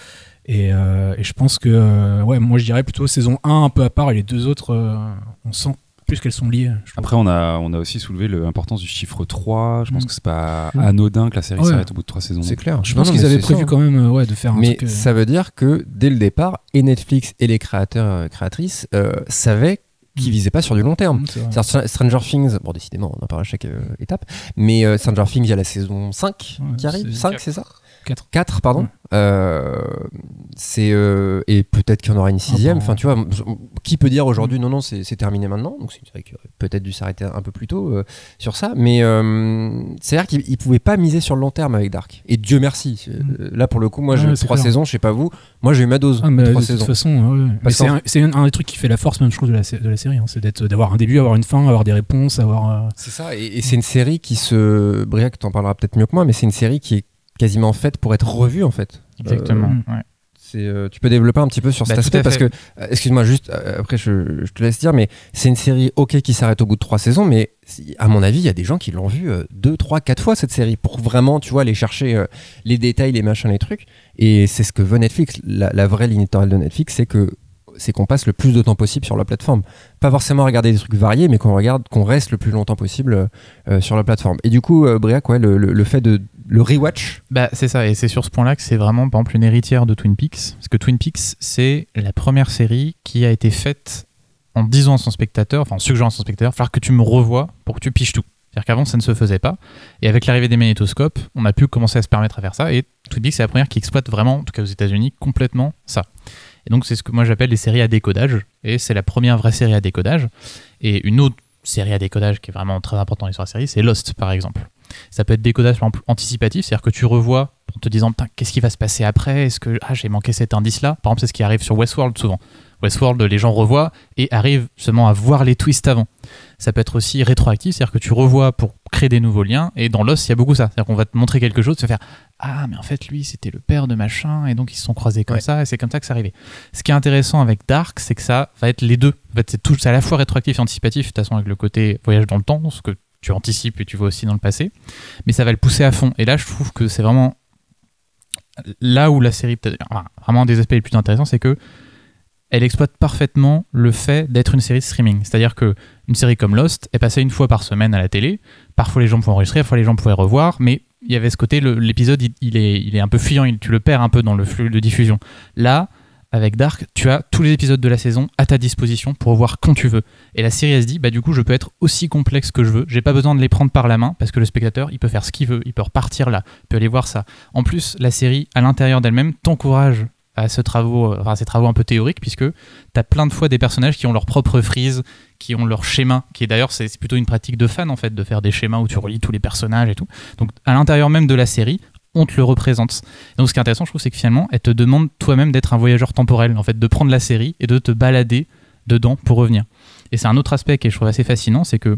et, euh, et je pense que euh, ouais, moi je dirais plutôt saison 1 un peu à part et les deux autres, euh, on sent plus qu'elles sont liées. Après, on a, on a aussi soulevé l'importance du chiffre 3. Je pense Mm. que c'est pas Mm. anodin que la série Ouais. s'arrête au bout de 3 saisons. C'est clair. Je Non, pense qu'ils avaient ça, prévu quand même euh, ouais, de faire un Mais truc. euh, ça veut dire que dès le départ, et Netflix et les créateurs euh, créatrices euh, savaient qu'ils Mm. visaient pas sur du long terme. Stranger Things, bon décidément on en parle à chaque euh, étape, mais euh, Stranger Things il y a la saison 5 Ouais, qui arrive, c'est 5 quatre. c'est ça? Quatre. 4 pardon. Euh, c'est euh, et peut-être qu'il y en aura une sixième. bon. Enfin tu vois, qui peut dire aujourd'hui non non c'est terminé maintenant. Donc c'est une série qui aurait peut-être dû s'arrêter un peu plus tôt euh, sur ça. Mais euh, c'est à dire qu'ils ils pouvaient pas miser sur le long terme avec Dark. Et Dieu merci. Euh, Là pour le coup moi j'ai c'est trois clair. saisons, je sais pas vous. Moi j'ai eu ma dose. Ah, mais de toute façon, ouais, c'est un, des trucs qui fait la force même je trouve de la, sé- de la série, hein. c'est d'être d'avoir un début, avoir une fin, avoir des réponses, avoir. euh, C'est ça, et, et c'est une série qui se. Briac t'en parlera peut-être mieux que moi, mais c'est une série qui est quasiment faite pour être revue en fait. Exactement. Euh, ouais. c'est, euh, tu peux développer un petit peu sur Bah, cet aspect parce que, euh, excuse-moi, juste euh, après je, je te laisse dire, mais c'est une série ok qui s'arrête au bout de trois saisons, mais à mon avis, il y a des gens qui l'ont vu euh, deux, trois, quatre fois cette série pour vraiment, tu vois, aller chercher les détails, les machins, les trucs. Et c'est ce que veut Netflix. La, la vraie ligne éditoriale de Netflix, c'est que c'est qu'on passe le plus de temps possible sur la plateforme. Pas forcément regarder des trucs variés, mais qu'on regarde, qu'on reste le plus longtemps possible sur la plateforme. Et du coup, Briac, ouais, le, le- le fait de le rewatch, Bah, c'est ça, et c'est sur ce point-là que c'est vraiment, par exemple, une héritière de Twin Peaks. Parce que Twin Peaks, c'est la première série qui a été faite en disant à son spectateur, enfin en suggérant à son spectateur, il que tu me revois pour que tu piches tout. C'est-à-dire qu'avant, ça ne se faisait pas. Et avec l'arrivée des magnétoscopes, on a pu commencer à se permettre à faire ça. Et Twin Peaks, c'est la première qui exploite vraiment, en tout cas aux États-Unis, complètement ça. Et donc, c'est ce que moi j'appelle les séries à décodage. Et c'est la première vraie série à décodage. Et une autre série à décodage qui est vraiment très importante dans l'histoire de la série, c'est Lost, par exemple. Ça peut être décodage anticipatif, c'est-à-dire que tu revois en te disant Putain, qu'est-ce qui va se passer après? Est-ce que ah, j'ai manqué cet indice-là? Par exemple, c'est ce qui arrive sur Westworld souvent. Westworld, les gens revoient et arrivent seulement à voir les twists avant. Ça peut être aussi rétroactif, c'est-à-dire que tu revois pour créer des nouveaux liens. Et dans Lost, il y a beaucoup ça. C'est-à-dire qu'on va te montrer quelque chose, te faire Ah, mais en fait, lui, c'était le père de machin, et donc ils se sont croisés comme Ouais. ça, et c'est comme ça que ça arrivait. Ce qui est intéressant avec Dark, c'est que ça va être les deux. En fait, c'est c'est à la fois rétroactif et anticipatif, de toute façon, avec le côté voyage dans le temps, ce que tu anticipes et tu vois aussi dans le passé. Mais ça va le pousser à fond. Et là, je trouve que c'est vraiment là où la série, enfin, vraiment un des aspects les plus intéressants, c'est que elle exploite parfaitement le fait d'être une série de streaming. C'est-à-dire que une série comme Lost est passée une fois par semaine à la télé. Parfois les gens pouvaient enregistrer, parfois les gens pouvaient revoir, mais il y avait ce côté, l'épisode il, il est, il est un peu fuyant, il- tu le perds un peu dans le flux de diffusion. Là, avec Dark, tu as tous les épisodes de la saison à ta disposition pour voir quand tu veux. Et la série elle se dit, bah du coup je peux être aussi complexe que je veux, j'ai pas besoin de les prendre par la main parce que le spectateur il peut faire ce qu'il veut, il peut repartir là, il peut aller voir ça. En plus, la série à l'intérieur d'elle-même t'encourage à ce travaux, enfin, à ces travaux un peu théoriques puisque tu as plein de fois des personnages qui ont leur propre frise, qui ont leur schéma, qui d'ailleurs c'est plutôt une pratique de fan en fait de faire des schémas où tu relis tous les personnages et tout. Donc à l'intérieur même de la série, on te le représente. Donc ce qui est intéressant, je trouve, c'est que finalement, elle te demande toi-même d'être un voyageur temporel, en fait, de prendre la série et de te balader dedans pour revenir. Et c'est un autre aspect qui est, je trouve assez fascinant, c'est que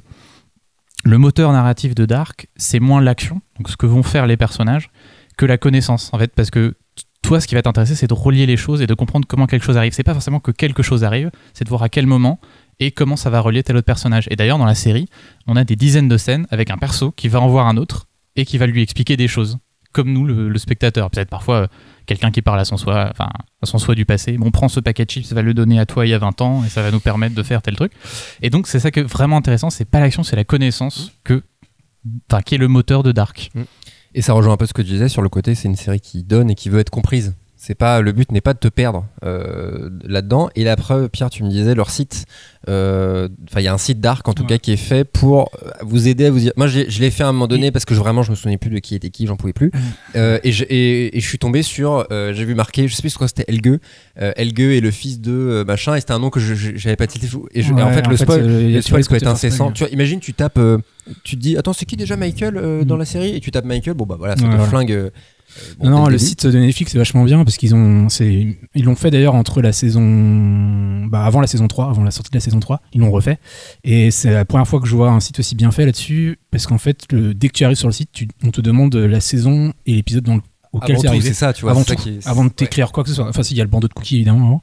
le moteur narratif de Dark, c'est moins l'action, donc ce que vont faire les personnages, que la connaissance, en fait, parce que toi, ce qui va t'intéresser, c'est de relier les choses et de comprendre comment quelque chose arrive. C'est pas forcément que quelque chose arrive, c'est de voir à quel moment et comment ça va relier tel autre personnage. Et d'ailleurs, dans la série, on a des dizaines de scènes avec un perso qui va en voir un autre et qui va lui expliquer des choses, comme nous, le, le spectateur. Peut-être parfois euh, quelqu'un qui parle à son soi, enfin à son soi du passé. Bon, prends ce paquet de chips, va le donner à toi il y a 20 ans et ça va nous permettre de faire tel truc. Et donc, c'est ça que vraiment intéressant, c'est pas l'action, c'est la connaissance que, enfin, qui est le moteur de Dark. Et ça rejoint un peu ce que tu disais sur le côté, c'est une série qui donne et qui veut être comprise. C'est pas le but n'est pas de te perdre euh, là-dedans. Et la preuve, Pierre, tu me disais leur site. euh, Enfin, il y a un site d'arc en tout Ouais. cas qui est fait pour euh, vous aider à vous dire. Moi, je l'ai fait à un moment donné parce que je, vraiment, je me souvenais plus de qui était qui, j'en pouvais plus. Euh, et, je, et, et je suis tombé sur. euh, j'ai vu marqué, je sais plus ce que c'était, Elgue. Euh, Elgue est le fils de machin. Et c'était un nom que j'avais pas tilté. Et, je- et en fait, le spoil, a le spoil les peut être incessant. spoil. Tu vois, imagine, tu tapes, euh, tu te dis, attends, c'est qui déjà Michael euh, dans Mm. la série? Et tu tapes Michael, bon bah voilà, ça te flingue. Euh, bon, non, le site de Netflix c'est vachement bien parce qu'ils ont, c'est, ils l'ont fait d'ailleurs entre la saison, bah avant la saison 3, avant la sortie de la saison 3, ils l'ont refait. Et c'est la première fois que je vois un site aussi bien fait là-dessus parce qu'en fait, le- dès que tu arrives sur le site, tu- on te demande la saison et l'épisode dans le- auquel c'est tout, arrivé. c'est ça, tu vois. avant, tout, est- de t'écrire quoi que ce soit. Enfin, s'il y a le bandeau de cookies évidemment. avant.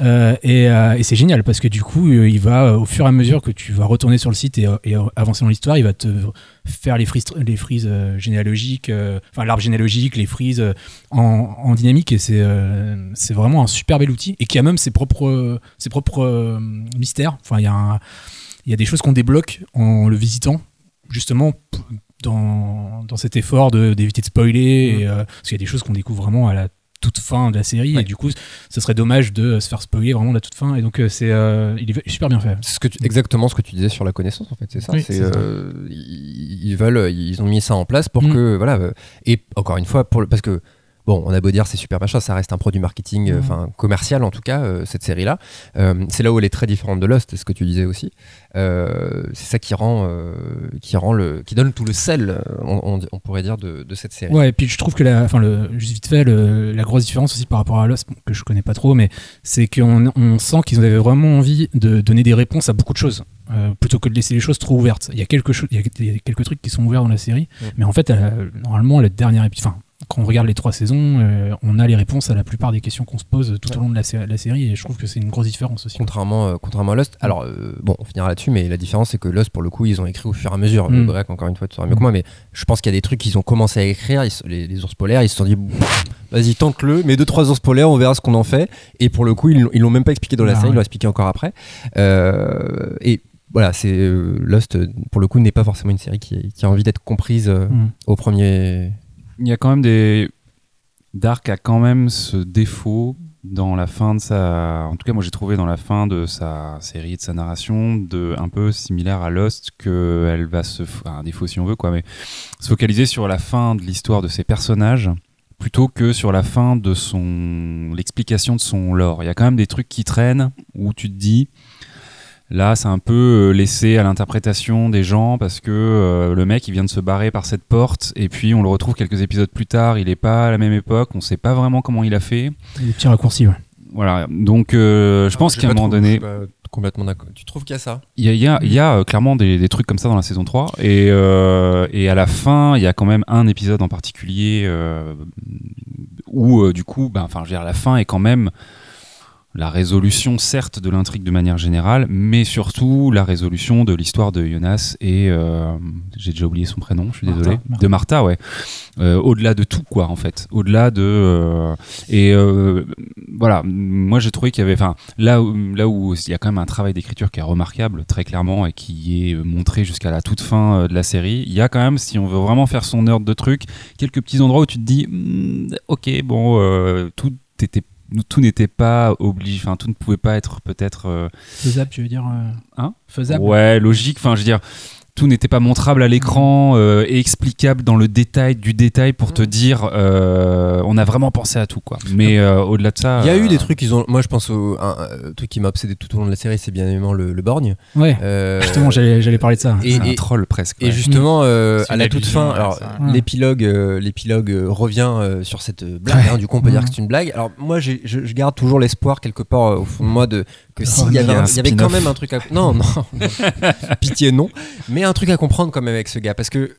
Euh, et euh, et c'est génial parce que du coup, euh, il va au fur et à mesure que tu vas retourner sur le site et, et, avancer dans l'histoire, il va te faire les frises, les frises généalogiques, enfin l'arbre généalogique, les frises en, en dynamique et c'est c'est vraiment un super bel outil et qui a même ses propres ses propres mystères. Enfin, il y a un- il y a des choses qu'on débloque en le visitant justement dans, dans cet effort d'éviter de, spoiler et, euh, parce qu'il y a des choses qu'on découvre vraiment à la toute fin de la série Ouais. et du coup ce serait dommage de se faire spoiler vraiment la toute fin et donc euh, c'est euh, il est super bien fait C'est ce que tu- exactement ce que tu disais sur la connaissance en fait, c'est ça. Oui, c'est, c'est ça. euh, ils, veulent, ils ont mis ça en place pour Mm. que voilà. et encore une fois, pour le- parce que bon, on a beau dire c'est super machin, ça reste un produit marketing, euh, Mm. enfin commercial en tout cas euh, cette série là. c'est là où elle est très différente de Lost, c'est ce que tu disais aussi. Euh, c'est ça qui rend, euh, qui rend le, qui donne tout le sel, euh, on, on- on pourrait dire de, de cette série. ouais et puis je trouve que la enfin le juste vite fait le- la grosse différence aussi par rapport à Lost que je connais pas trop mais c'est qu'on on sent qu'ils avaient vraiment envie de donner des réponses à beaucoup de choses euh, plutôt que de laisser les choses trop ouvertes il y a quelque chose il y a quelques trucs qui sont ouverts dans la série Mm. mais en fait euh, normalement le dernier épisode enfin quand on regarde les trois saisons, euh, on a les réponses à la plupart des questions qu'on se pose tout au long de la, sé- la série et je trouve que c'est une grosse différence aussi. Contrairement, euh, contrairement à Lost. Alors, euh, bon, on finira là-dessus, mais la différence, c'est que Lost, pour le coup, ils ont écrit au fur et à mesure. Mm. Le Break, encore une fois, tu sauras mieux que moi, mais je pense qu'il y a des trucs qu'ils ont commencé à écrire. ils les, les ours polaires, ils se sont dit, vas-y, tente-le, mets deux, trois ours polaires, on verra ce qu'on en fait. Et pour le coup, ils l'ont- même pas expliqué dans la Ah série, ils l'ont expliqué encore après. Et voilà, c'est Lost, pour le coup, n'est pas forcément une série qui, qui a envie d'être comprise euh, Mm. au premier. Il y a quand même des. Dark a quand même ce défaut dans la fin de sa. En tout cas, moi j'ai trouvé dans la fin de sa série, de sa narration, de un peu similaire à Lost, qu'elle va se. Un défaut si on veut, quoi, mais se focaliser sur la fin de l'histoire de ses personnages plutôt que sur la fin de son. l'explication de son lore. Il y a quand même des trucs qui traînent où tu te dis. Là, c'est un peu euh, laissé à l'interprétation des gens parce que euh, le mec, il vient de se barrer par cette porte et puis on le retrouve quelques épisodes plus tard. Il est pas à la même époque. On sait pas vraiment comment il a fait. Des petits raccourcis, ouais. Voilà. Donc, euh, je pense J'ai qu'à un moment donné, je suis pas complètement d'accord. Tu trouves qu'il y a ça? Il y a, il y a- il y a, euh, clairement des, des trucs comme ça dans la saison 3. Et, euh, et à la fin, il y a quand même un épisode en particulier euh, où, euh, du coup, ben, enfin, je veux dire, la fin est quand même la résolution, certes, de l'intrigue de manière générale, mais surtout la résolution de l'histoire de Jonas et. euh, J'ai déjà oublié son prénom, je suis Martha. désolé. Martha. De Martha, ouais. Euh, Au-delà de tout, quoi, en fait. Au-delà de. euh, et voilà, moi j'ai trouvé qu'il y avait. Enfin, là, où- là où il y a quand même un travail d'écriture qui est remarquable, très clairement, et qui est montré jusqu'à la toute fin de la série, il y a quand même, si on veut vraiment faire son nerd de trucs, quelques petits endroits où tu te dis, Hmm, ok, bon, tout était tout n'était pas obligé, enfin tout ne pouvait pas être peut-être euh, Faisable, tu veux dire euh, Hein? Faisable? Ouais, logique. Enfin, je veux dire, tout n'était pas montrable à l'écran euh, et explicable dans le détail du détail pour te dire, euh, on a vraiment pensé à tout, quoi. Mais euh, au-delà de ça, Il y a eu des trucs, ils ont. Moi, je pense au un, un truc qui m'a obsédé tout au long de la série, c'est bien évidemment le, le borgne. Ouais, Euh, justement, j'allais parler de ça. et- un troll presque. Et justement, euh, à la toute fin, alors. Ouais. l'épilogue, euh, l'épilogue euh, revient euh, sur cette blague. Ouais. hein, du coup, on peut dire que c'est une blague. Alors moi, je, je garde toujours l'espoir quelque part euh, au fond de moi de que s'il y il y avait, y quand même un truc à non non, non. pitié non, mais un truc à comprendre quand même avec ce gars parce que.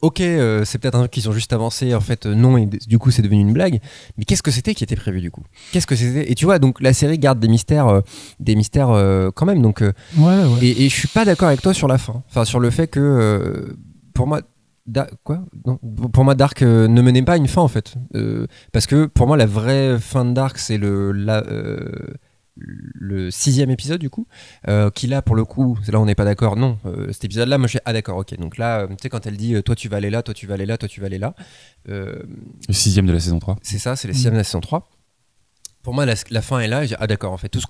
Ok, euh, c'est peut-être un truc qu'ils ont juste avancé, en fait, euh, non, et du coup, c'est devenu une blague. Mais qu'est-ce que c'était qui était prévu, du coup? Qu'est-ce que c'était? Et tu vois, donc la série garde des mystères, euh, des mystères quand même. Donc, Ouais, ouais. et, et je suis pas d'accord avec toi sur la fin. Enfin, sur le fait que, pour moi, Da- quoi? Non, Pour moi, Dark euh, ne menait pas à une fin en fait, Euh, parce que pour moi, la vraie fin de Dark, c'est le la- euh, le sixième épisode du coup, euh, qui là pour le coup, là on n'est pas d'accord. Non, euh, cet épisode-là, moi je suis ah d'accord, ok. Donc là, euh, tu sais quand elle dit, toi tu vas aller là, toi tu vas aller là, toi tu vas aller là. euh, Le sixième de la saison 3. c'est ça, c'est les sixième de la saison 3. Pour moi, la, la fin est là. et je dis, ah d'accord, en fait, tout se.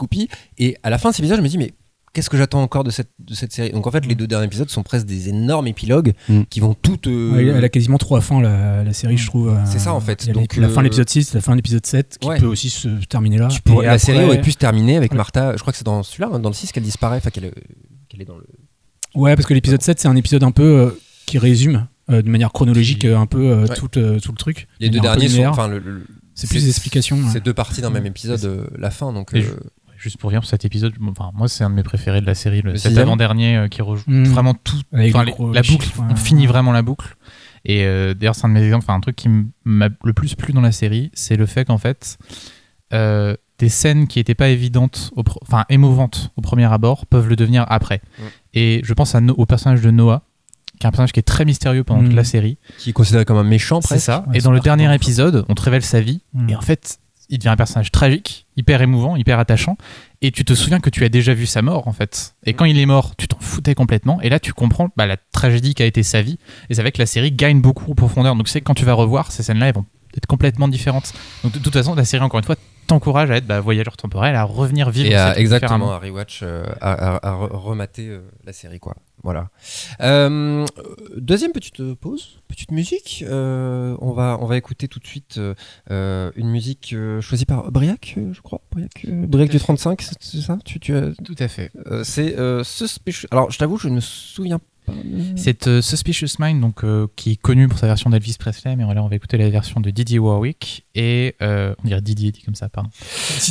Et à la fin de cet épisode, je me dis, mais qu'est-ce que j'attends encore de cette, de cette série? Donc en fait, les deux derniers épisodes sont presque des énormes épilogues Mm. qui vont toutes. euh, Ouais, elle a quasiment trois fins la, la série, je trouve. euh, C'est ça, en fait. Donc, la fin euh, de l'épisode 6, la fin de l'épisode 7, qui Ouais. peut aussi se terminer là. tu pourrais- Et la après- série aurait pu se terminer avec Ouais. Martha. Je crois que c'est dans celui-là, hein, dans le 6, qu'elle disparaît, enfin qu'elle est dans le. Ouais, parce que l'épisode 7, c'est un épisode un peu euh, qui résume euh, de manière chronologique un peu euh, Ouais. tout, euh, tout le truc. Les De deux derniers sont. Enfin, le- le- C'est plus des explications. C'est deux parties d'un même épisode, la fin. Donc. Et Juste pour dire, pour cet épisode, enfin, moi c'est un de mes préférés de la série, le, Le cet avant-dernier euh, qui rejoue Mm. vraiment tout, les- la boucle, on finit vraiment la boucle. Et euh, d'ailleurs, c'est un de mes exemples, enfin, un truc qui m'a le plus plu dans la série, c'est le fait qu'en fait, euh, des scènes qui n'étaient pas évidentes, enfin émouvantes au premier abord, peuvent le devenir après. Et je pense à No- au personnage de Noah, qui est un personnage qui est très mystérieux pendant toute la série. qui est considéré comme un méchant C'est presque. ça. Ouais, et c'est dans le dernier épisode, on te révèle sa vie. Mm. Et en fait, il devient un personnage tragique, hyper émouvant, hyper attachant. Et tu te souviens que tu as déjà vu sa mort, en fait. Et quand il est mort, tu t'en foutais complètement. Et là, tu comprends bah, la tragédie qu'a été sa vie. Et c'est vrai que la série gagne beaucoup en profondeur. Donc, c'est quand tu vas revoir, ces scènes-là, elles vont être complètement différentes. Donc, de toute façon, la série, encore une fois, t'encourage à être bah, voyageur temporel, à revenir vivre Et à, exactement, à rewatch, euh, à, à- à re- remater euh, la série, quoi. Voilà. Euh, deuxième petite pause, petite musique. Euh, on, va, on va écouter tout de suite une musique choisie par Briac, je crois. Briac, Briac du 35, c'est ça? Tu, tu as- Tout à fait. C'est euh, Suspicious. Alors, je t'avoue, je ne me souviens pas. De- C'est euh, Suspicious Mind, donc, euh, qui est connu pour sa version d'Elvis Presley, mais voilà, on va écouter la version de Didier Warwick et euh, on dirait Didier dit comme ça, pardon.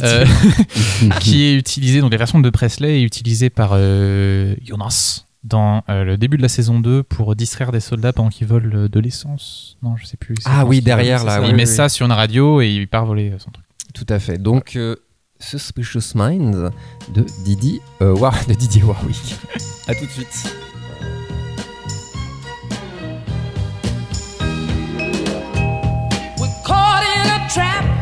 Euh, qui est utilisée, donc la version de Presley est utilisée par euh, Jonas dans euh, le début de la saison 2 pour distraire des soldats pendant qu'ils volent euh, de l'essence. Non, je sais plus. Ah oui, derrière, là, ça. oui, il met oui, ça sur une radio et il part voler euh, son truc. Tout à fait. Donc, euh, Suspicious Minds de Didi, euh, War- de Didier Warwick. à tout de suite. Trap.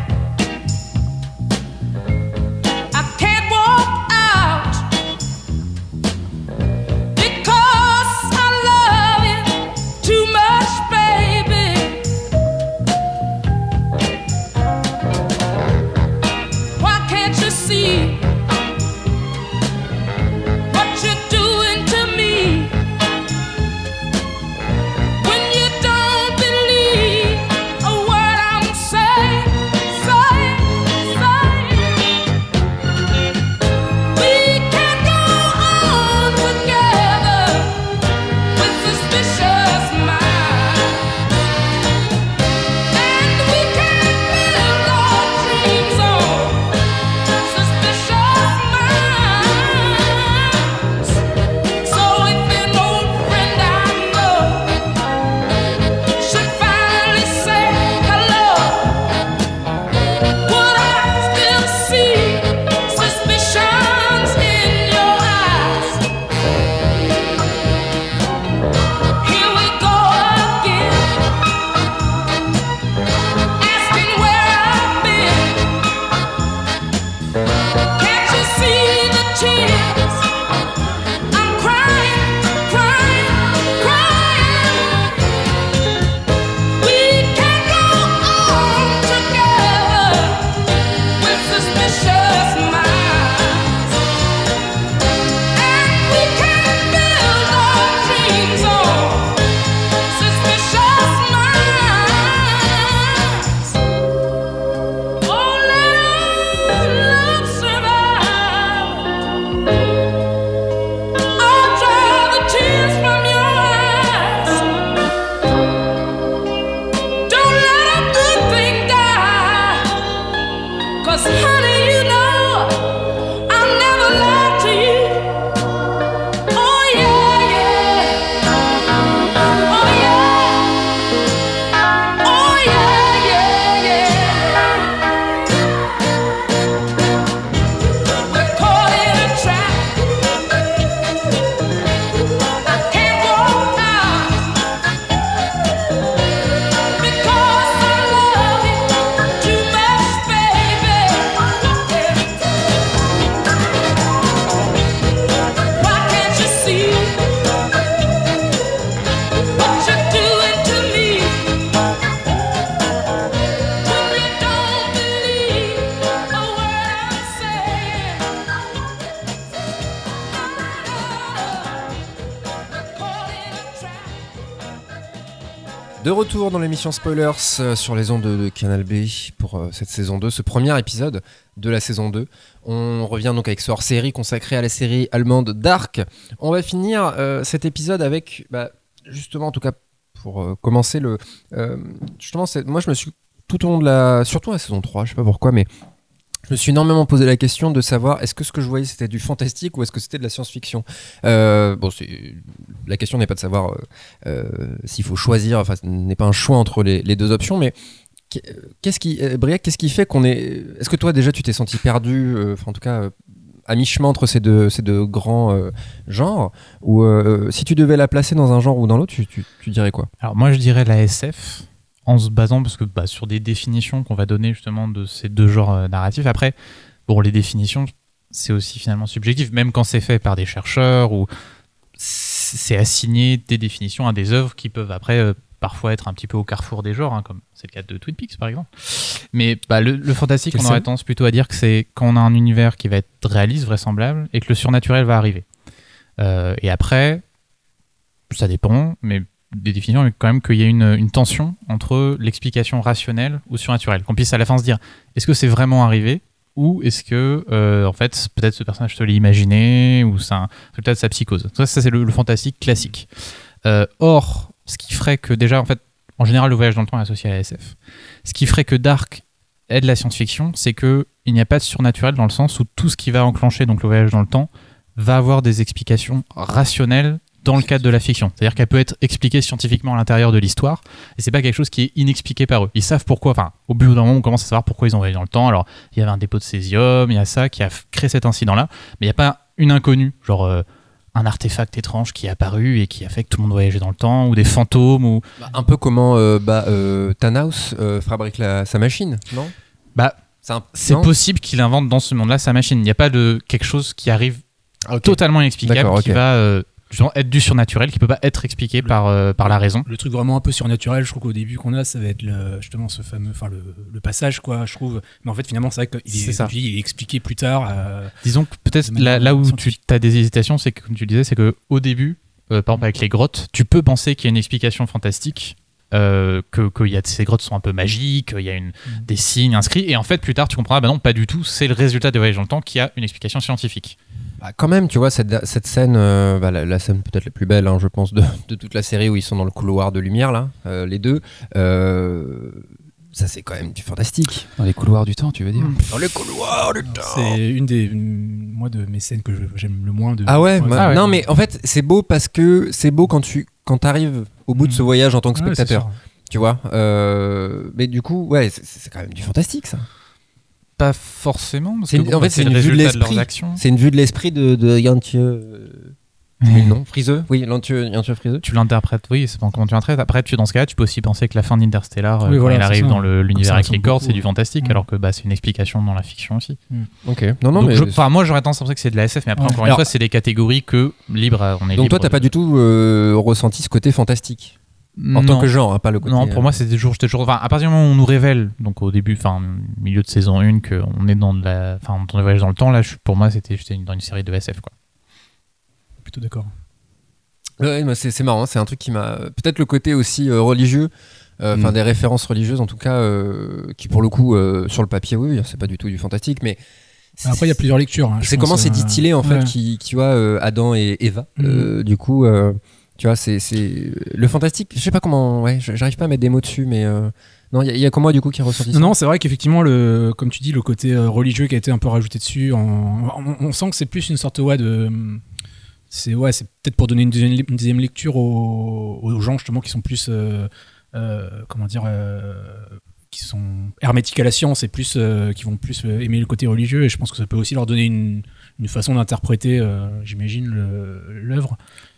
Dans l'émission Spoilers euh, sur les ondes de, Canal B pour euh, cette saison 2, ce premier épisode de la saison 2. On revient donc avec ce hors-série consacré à la série allemande Dark. On va finir euh, cet épisode avec, bah, justement, en tout cas pour commencer le. justement, moi je me suis tout au long de la. Surtout la saison 3, je sais pas pourquoi, mais. Je me suis énormément posé la question de savoir est-ce que ce que je voyais c'était du fantastique ou est-ce que c'était de la science-fiction? Euh, bon, la question n'est pas de savoir euh, euh, s'il faut choisir, enfin, ce n'est pas un choix entre les, deux options, mais qu'est- qu'est-ce qui, Briac, qu'est-ce qui fait qu'on est. Est-ce que toi déjà tu t'es senti perdu, enfin en tout cas à mi-chemin entre ces deux, grands genres, ou si tu devais la placer dans un genre ou dans l'autre, tu dirais quoi? Alors moi je dirais la SF en se basant parce que bah, sur des définitions qu'on va donner justement de ces deux genres euh, narratifs. Après, bon les définitions c'est aussi finalement subjectif, même quand c'est fait par des chercheurs ou c'est assigné des définitions à des œuvres qui peuvent après euh, parfois être un petit peu au carrefour des genres, hein, comme c'est le cas de Twin Peaks par exemple. Mais bah, le, le fantastique, on aurait tendance plutôt à dire que c'est quand on a un univers qui va être réaliste, vraisemblable, et que le surnaturel va arriver. Euh, et après, ça dépend, mais des définitions, mais quand même qu'il y ait une, tension entre l'explication rationnelle ou surnaturelle. Qu'on puisse à la fin se dire, est-ce que c'est vraiment arrivé ou est-ce que, euh, en fait, peut-être ce personnage se l'est imaginé, ou c'est peut-être sa psychose. Ça, c'est le, le fantastique classique. Euh, or, ce qui ferait que déjà, en fait, en général, le voyage dans le temps est associé à la SF. Ce qui ferait que Dark est de la science-fiction, c'est que il n'y a pas de surnaturel dans le sens où tout ce qui va enclencher donc le voyage dans le temps va avoir des explications rationnelles dans le cadre de la fiction. C'est-à-dire qu'elle peut être expliquée scientifiquement à l'intérieur de l'histoire, et c'est pas quelque chose qui est inexpliqué par eux. Ils savent pourquoi, enfin, au bout d'un moment, on commence à savoir pourquoi ils ont voyagé dans le temps. Alors, il y avait un dépôt de césium, il y a ça qui a créé cet incident-là, mais il n'y a pas une inconnue, genre euh, un artefact étrange qui est apparu et qui a fait que tout le monde voyageait dans le temps, ou des fantômes, ou. Bah, un peu comment euh, bah, euh, Thanos euh, fabrique la- sa machine, non? Bah, C'est possible qu'il invente dans ce monde-là sa machine. Il n'y a pas de quelque chose qui arrive Ah, totalement inexplicable, qui va justement être du surnaturel, qui peut pas être expliqué Le- par, euh, par la raison. Le truc vraiment un peu surnaturel, je trouve qu'au début qu'on a, ça va être le, justement ce fameux, enfin le, le passage, quoi, je trouve. Mais en fait, finalement, c'est vrai qu'il est, ça. dis, il est expliqué plus tard. euh, Disons que peut-être là, là où tu as des hésitations, c'est que, comme tu le disais, c'est que au début, euh, par exemple avec les grottes, tu peux penser qu'il y a une explication fantastique, que, que y a, ces grottes sont un peu magiques, il y a une, des signes inscrits, et en fait plus tard tu comprends, ah bah non, pas du tout, c'est le résultat des voyages dans le temps qui a une explication scientifique. Bah, quand même, tu vois, cette, cette scène, euh, bah, la, la scène peut-être la plus belle, hein, je pense, de, de toute la série où ils sont dans le couloir de lumière, là, euh, les deux. euh, ça, c'est quand même du fantastique. Dans les couloirs du temps, tu veux dire? Dans le couloir du temps C'est une des, une- moi, de mes scènes que j'aime le moins. De, Ah ouais, Ah. Non, mais en fait, c'est beau parce que c'est beau quand tu quand arrives au bout de ce Mm. voyage en tant que spectateur. tu vois Euh, Mais du coup, ouais, c'est quand même du fantastique, ça. Pas forcément, parce C'est que une- bon, en bah, fait, c'est le une vue de l'esprit. C'est une vue de l'esprit de, de Yantieu. euh, nom Friseux Oui, Yantieu, Yantieu Friseux. Tu l'interprètes, oui, c'est pas comment tu l'interprètes? Après, tu, dans ce cas-là, tu peux aussi penser que la fin d'Interstellar, euh, Oui, quand voilà, il c'est arrive ça. dans l'univers avec les cordes, c'est du fantastique, Mm. alors que bah, c'est une explication dans la fiction aussi. Ok. Non, non, Donc, mais. je- moi, j'aurais tendance à penser que c'est de la SF, mais après, Ouais. encore Alors- une fois, c'est des catégories que libre, on est Donc libre toi, t'as pas du tout euh, ressenti ce côté fantastique en tant que genre, hein, pas le côté. Non, pour euh, moi, c'était toujours, j'étais toujours. Enfin, à partir du moment où on nous révèle, donc au début, enfin, milieu de saison 1, qu'on est dans de la. Enfin, on voyage dans le temps, là, je- pour moi, c'était j'étais dans une série de SF, quoi. Plutôt d'accord. Ouais, mais c'est c'est marrant, c'est un truc qui m'a. Peut-être le côté aussi euh, religieux, euh, enfin Mm. des références religieuses en tout cas, euh, qui pour le coup, euh, sur le papier, oui, c'est pas du tout du fantastique, mais. c'est- Après, il y a plusieurs lectures. hein, C'est comment c'est euh, distillé en fait, ouais. qui, qui euh, Adam et Eva. Euh, du coup, euh, tu vois, c'est le fantastique. Je sais pas comment. Ouais, j'arrive pas à mettre des mots dessus, mais euh, non, il y, a- que moi du coup qui a ressenti ça. Non, non, c'est vrai qu'effectivement, le, comme tu dis, le côté euh, religieux qui a été un peu rajouté dessus, on, sent que c'est plus une sorte de. C'est ouais, c'est peut-être pour donner une deuxième, une deuxième lecture aux, aux gens justement qui sont plus. euh, comment dire qui sont hermétiques à la science et plus qui vont plus aimer le côté religieux et je pense que ça peut aussi leur donner une, une façon d'interpréter j'imagine l'œuvre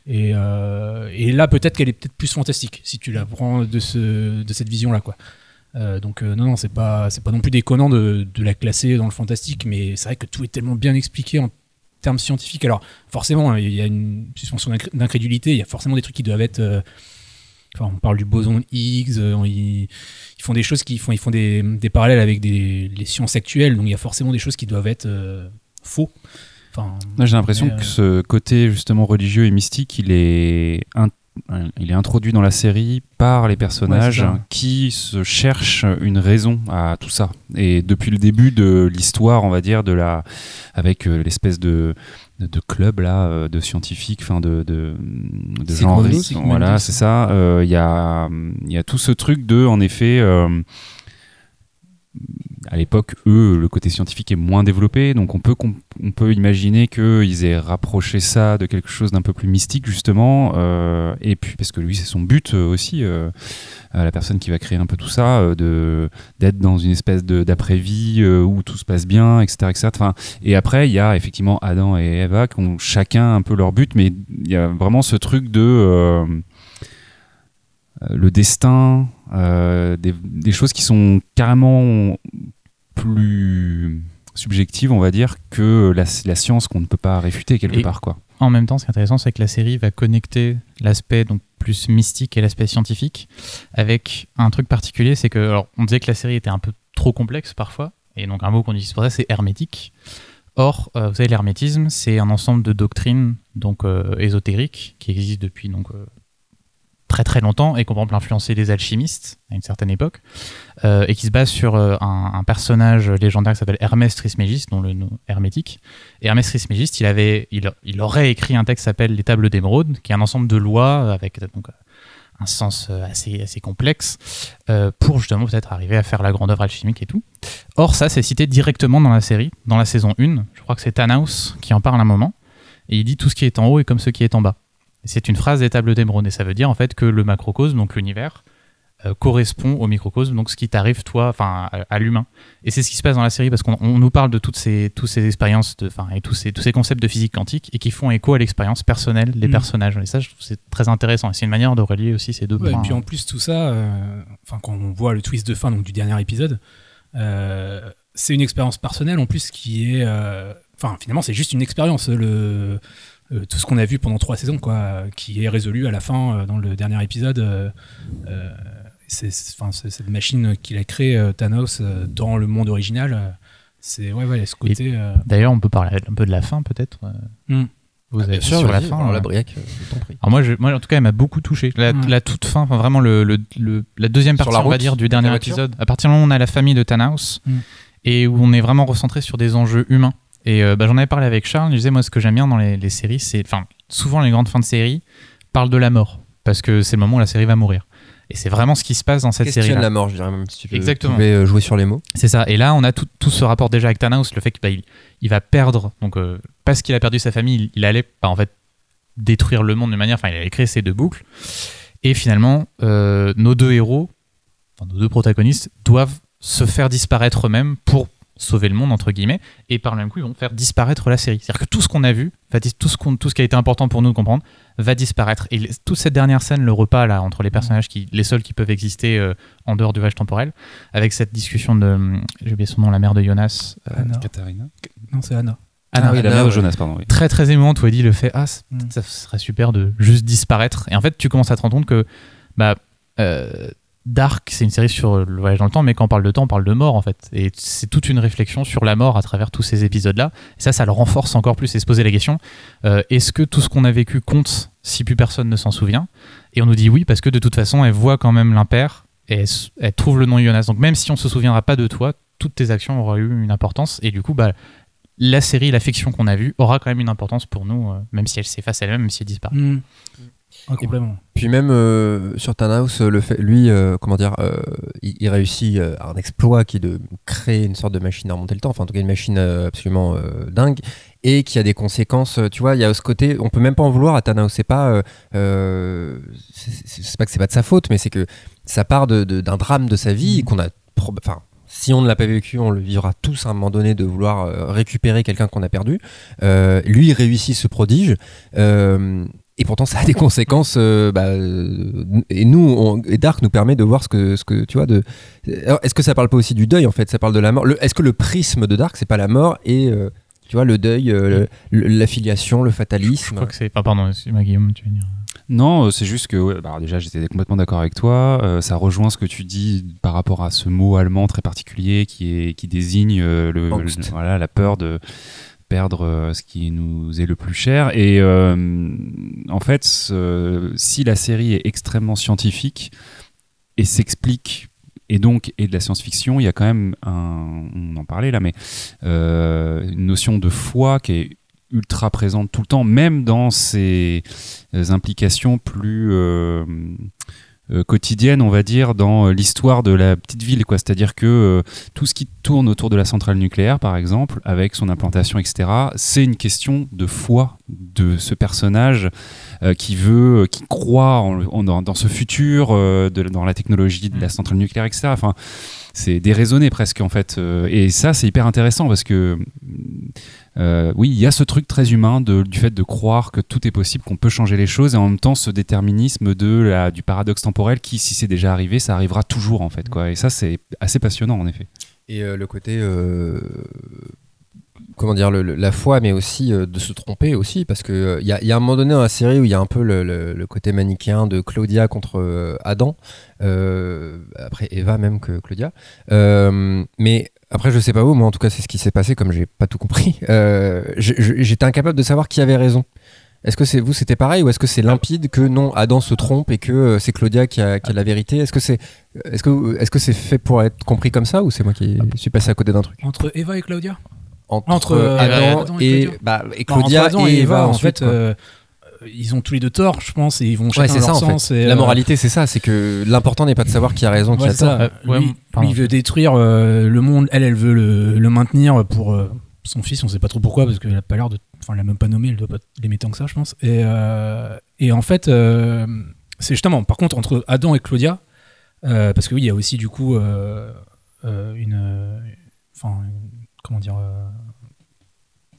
et, euh, et là peut-être qu'elle est peut-être plus fantastique si tu la prends de, ce, de cette vision là quoi euh, donc euh, non, non, c'est pas, pas non plus déconnant de, la classer dans le fantastique, mais c'est vrai que tout est tellement bien expliqué en termes scientifiques. Alors forcément, hein, il y a une suspension d'incré- d'incrédulité, il y a forcément des trucs qui doivent être... Enfin, on parle du boson Higgs, ils, font des choses qui font, ils font des, parallèles avec les sciences actuelles, donc il y a forcément des choses qui doivent être faux. Enfin, J'ai l'impression mais, euh, que ce côté justement religieux et mystique, il est, in- il est introduit dans la série par les personnages Ouais, qui se cherchent une raison à tout ça. Et depuis le début de l'histoire, on va dire, de la, avec euh, l'espèce de, de, de club là, euh, de scientifiques, enfin de, de, de. Voilà, c'est ça. Euh, Il y, a, il y a tout ce truc de, en effet. euh, à l'époque, eux, le côté scientifique est moins développé, donc on peut, on peut imaginer qu'ils aient rapproché ça de quelque chose d'un peu plus mystique, justement, euh, et puis parce que lui, c'est son but euh, aussi, euh, la personne qui va créer un peu tout ça, d'être dans une espèce d'après-vie où tout se passe bien, etc. etc. Enfin, et après, il y a effectivement Adam et Eva qui ont chacun un peu leur but, mais il y a vraiment ce truc de... le destin, des, des choses qui sont carrément plus subjectives, on va dire, que la, la science qu'on ne peut pas réfuter quelque Et- part. Quoi. En même temps, ce qui est intéressant, c'est que la série va connecter l'aspect donc plus mystique et l'aspect scientifique avec un truc particulier, c'est que alors on disait que la série était un peu trop complexe parfois, et donc un mot qu'on utilise pour ça, c'est hermétique. Or, euh, vous savez, l'hermétisme, c'est un ensemble de doctrines donc euh, ésotériques qui existent depuis donc euh, très très longtemps et qui ont par exemple influencé les alchimistes à une certaine époque euh, et qui se base sur euh, un, personnage légendaire qui s'appelle Hermès Trismégiste, dont le nom hermétique. Et Hermès Trismégiste, il, avait, il, il aurait écrit un texte qui s'appelle Les Tables d'Émeraude, qui est un ensemble de lois avec donc, un sens euh, assez, assez complexe euh, pour justement peut-être arriver à faire la grande œuvre alchimique et tout. Or, ça, c'est cité directement dans la série, dans la saison 1. Je crois que c'est Thanos qui en parle un moment. Et il dit tout ce qui est en haut est comme ce qui est en bas. C'est une phrase des tables d'émeraude et ça veut dire en fait que le macrocosme, donc l'univers, euh, correspond au microcosme, donc ce qui t'arrive toi, enfin à, à l'humain. Et c'est ce qui se passe dans la série parce qu'on on nous parle de toutes ces, toutes ces expériences, enfin et tous ces, tous ces concepts de physique quantique et qui font écho à l'expérience personnelle des Mm. personnages. Et ça, je trouve c'est très intéressant. Et c'est une manière de relier aussi ces deux Ouais, et points. puis en plus, tout ça, euh, quand on voit le twist de fin donc, du dernier épisode, euh, c'est une expérience personnelle en plus qui est. euh, Enfin, finalement, c'est juste une expérience. Le, euh, tout ce qu'on a vu pendant trois saisons, quoi, qui est résolu à la fin euh, dans le dernier épisode. euh, c'est cette machine qu'il a créée, euh, Thanos, euh, dans le monde original. c'est ouais, ouais, ce côté. euh, D'ailleurs, on peut parler un peu de la fin peut-être. euh, Mm. Vous Ah, avez sûr, sur la fin. alors la briac, je t'en prie. Alors moi, je, moi, en tout cas, elle m'a beaucoup touché. La, toute fin, enfin, vraiment le, le- le- la deuxième partie, la on va dire, du dernier épisode. À partir du moment où on a la famille de Thanos Mm. et où on est vraiment recentré sur des enjeux humains. Et euh, bah, j'en avais parlé avec Charles. Il disait moi, ce que j'aime bien dans les, les séries, c'est, enfin, souvent les grandes fins de série parlent de la mort parce que c'est le moment où la série va mourir. Et c'est vraiment ce qui se passe dans cette série. Questionne la mort, je dirais même si tu peux, Exactement. pouvais, euh, jouer sur les mots. C'est ça. Et là, on a tout, tout ce rapport déjà avec Thanos, le fait qu'il il, il va perdre, donc euh, parce qu'il a perdu sa famille, il, il allait bah, en fait détruire le monde d'une manière, enfin, il allait créer ces deux boucles. Et finalement, euh, nos deux héros, enfin, nos deux protagonistes, doivent se faire disparaître eux-mêmes pour sauver le monde entre guillemets et par le même coup ils vont faire disparaître la série c'est à dire que tout ce qu'on a vu va dis- tout ce qu'on tout ce qui a été important pour nous de comprendre va disparaître et les- toute cette dernière scène le repas là entre les personnages qui les seuls qui peuvent exister euh, en dehors du voyage temporel avec cette discussion de hum, j'ai oublié son nom la mère de Jonas euh, Anna. Katharina. Non, c'est Anna. Anna, Ah oui, la mère de. Jonas, pardon. Oui. très très émouvante où Eddie le fait ah Mm. ça serait super de juste disparaître et en fait tu commences à te rendre compte que bah euh, Dark c'est une série sur le voyage dans le temps mais quand on parle de temps on parle de mort en fait. Et c'est toute une réflexion sur la mort à travers tous ces épisodes là et ça ça le renforce encore plus et se poser la question euh, est-ce que tout ce qu'on a vécu compte si plus personne ne s'en souvient? Et on nous dit oui parce que de toute façon elle voit quand même l'impair et elle, trouve le nom Jonas. Donc même si on se souviendra pas de toi toutes tes actions auront eu une importance. Et du coup bah la série, la fiction qu'on a vue aura quand même une importance pour nous, euh, même si elle s'efface elle-même, même si elle disparaît. Mm. Complètement. Puis même euh, sur Thanos, euh, le fait, lui, euh, comment dire, euh, il, il réussit un exploit qui est de créer une sorte de machine à remonter le temps, enfin en tout cas une machine absolument dingue, et qui a des conséquences. Tu vois, il y a ce côté, on peut même pas en vouloir à Thanos. C'est pas, c'est pas que c'est pas de sa faute, mais c'est que ça part de- de- d'un drame de sa vie qu'on a, enfin. Si on ne l'a pas vécu, on le vivra tous à un moment donné de vouloir récupérer quelqu'un qu'on a perdu. Euh, lui, il réussit ce prodige. Euh, et pourtant, ça a des conséquences. euh, bah, euh, et nous, on- et Dark nous permet de voir ce que, ce que tu vois. De... Alors, Est-ce que ça parle pas aussi du deuil en fait? Ça parle de la mort. Le- Est-ce que le prisme de Dark, c'est pas la mort et euh, tu vois le deuil, euh, le- l'affiliation, le Je fatalisme crois que c'est. Enfin, pardon, excuse-moi, Guillaume, tu veux dire? Non, c'est juste que, ouais, bah, déjà, j'étais complètement d'accord avec toi. Euh, ça rejoint ce que tu dis par rapport à ce mot allemand très particulier qui, est, qui désigne euh, le- voilà, la peur de perdre euh, ce qui nous est le plus cher. Et euh, en fait, si la série est extrêmement scientifique et s'explique et donc et de la science-fiction, il y a quand même un, on en parlait là, mais euh, une notion de foi qui est ultra présente tout le temps, même dans ses implications plus euh, quotidiennes, on va dire, dans euh, l'histoire de la petite ville. quoi. C'est-à-dire que euh, tout ce qui tourne autour de la centrale nucléaire, par exemple, avec son implantation, etc., c'est une question de foi de ce personnage qui veut, qui croit en- en- dans, dans ce futur, euh, de- dans la technologie de la centrale nucléaire, etc. Enfin, c'est déraisonné presque en fait. Euh, Et ça, c'est hyper intéressant parce que euh, oui, il y a ce truc très humain de- du fait de croire que tout est possible, qu'on peut changer les choses, et en même temps ce déterminisme de la, du paradoxe temporel qui, si c'est déjà arrivé, ça arrivera toujours en fait. Quoi. Et ça, c'est assez passionnant en effet. Et euh, le côté, euh, comment dire, la foi, mais aussi euh, de se tromper aussi, parce que il y, a- un moment donné dans la série où il y a un peu le, côté manichéen de Claudia contre euh, Adam, euh, après Eva même que Claudia. Euh, mais après, je sais pas où, moi en tout cas, c'est ce qui s'est passé, comme j'ai pas tout compris. Euh, J'étais incapable de savoir qui avait raison. Est-ce que c'est vous, c'était pareil, ou est-ce que c'est limpide que non, Adam se trompe et que euh, c'est Claudia qui a, qui a la vérité? Est-ce que c'est est-ce que est-ce que c'est fait pour être compris comme ça, ou c'est moi qui suis passé à côté d'un truc? Entre Eva et Claudia? Entre, Entre, euh, Adam, Adam et, et Claudia. bah, et Non, entre Claudia Adam et Eva, en ensuite, fait, quoi. euh, ils ont tous les deux tort, je pense, et ils vont ouais, chacun ça leur en sens. fait. et, La euh, moralité, c'est ça, c'est que l'important n'est pas de savoir qui a raison, qui Ouais, a tort. ça. Euh, ouais, lui, il veut détruire euh, le monde, elle, elle veut le, le maintenir pour euh, son fils, on sait pas trop pourquoi, parce qu'elle a pas l'air de. Enfin, elle l'a même pas nommé, elle doit pas l'aimer tant que ça, je pense. Et, euh, et en fait, euh, c'est justement, par contre, entre Adam et Claudia, euh, parce que oui, il y a aussi du coup euh, euh, une. euh, Enfin, une- comment dire. euh,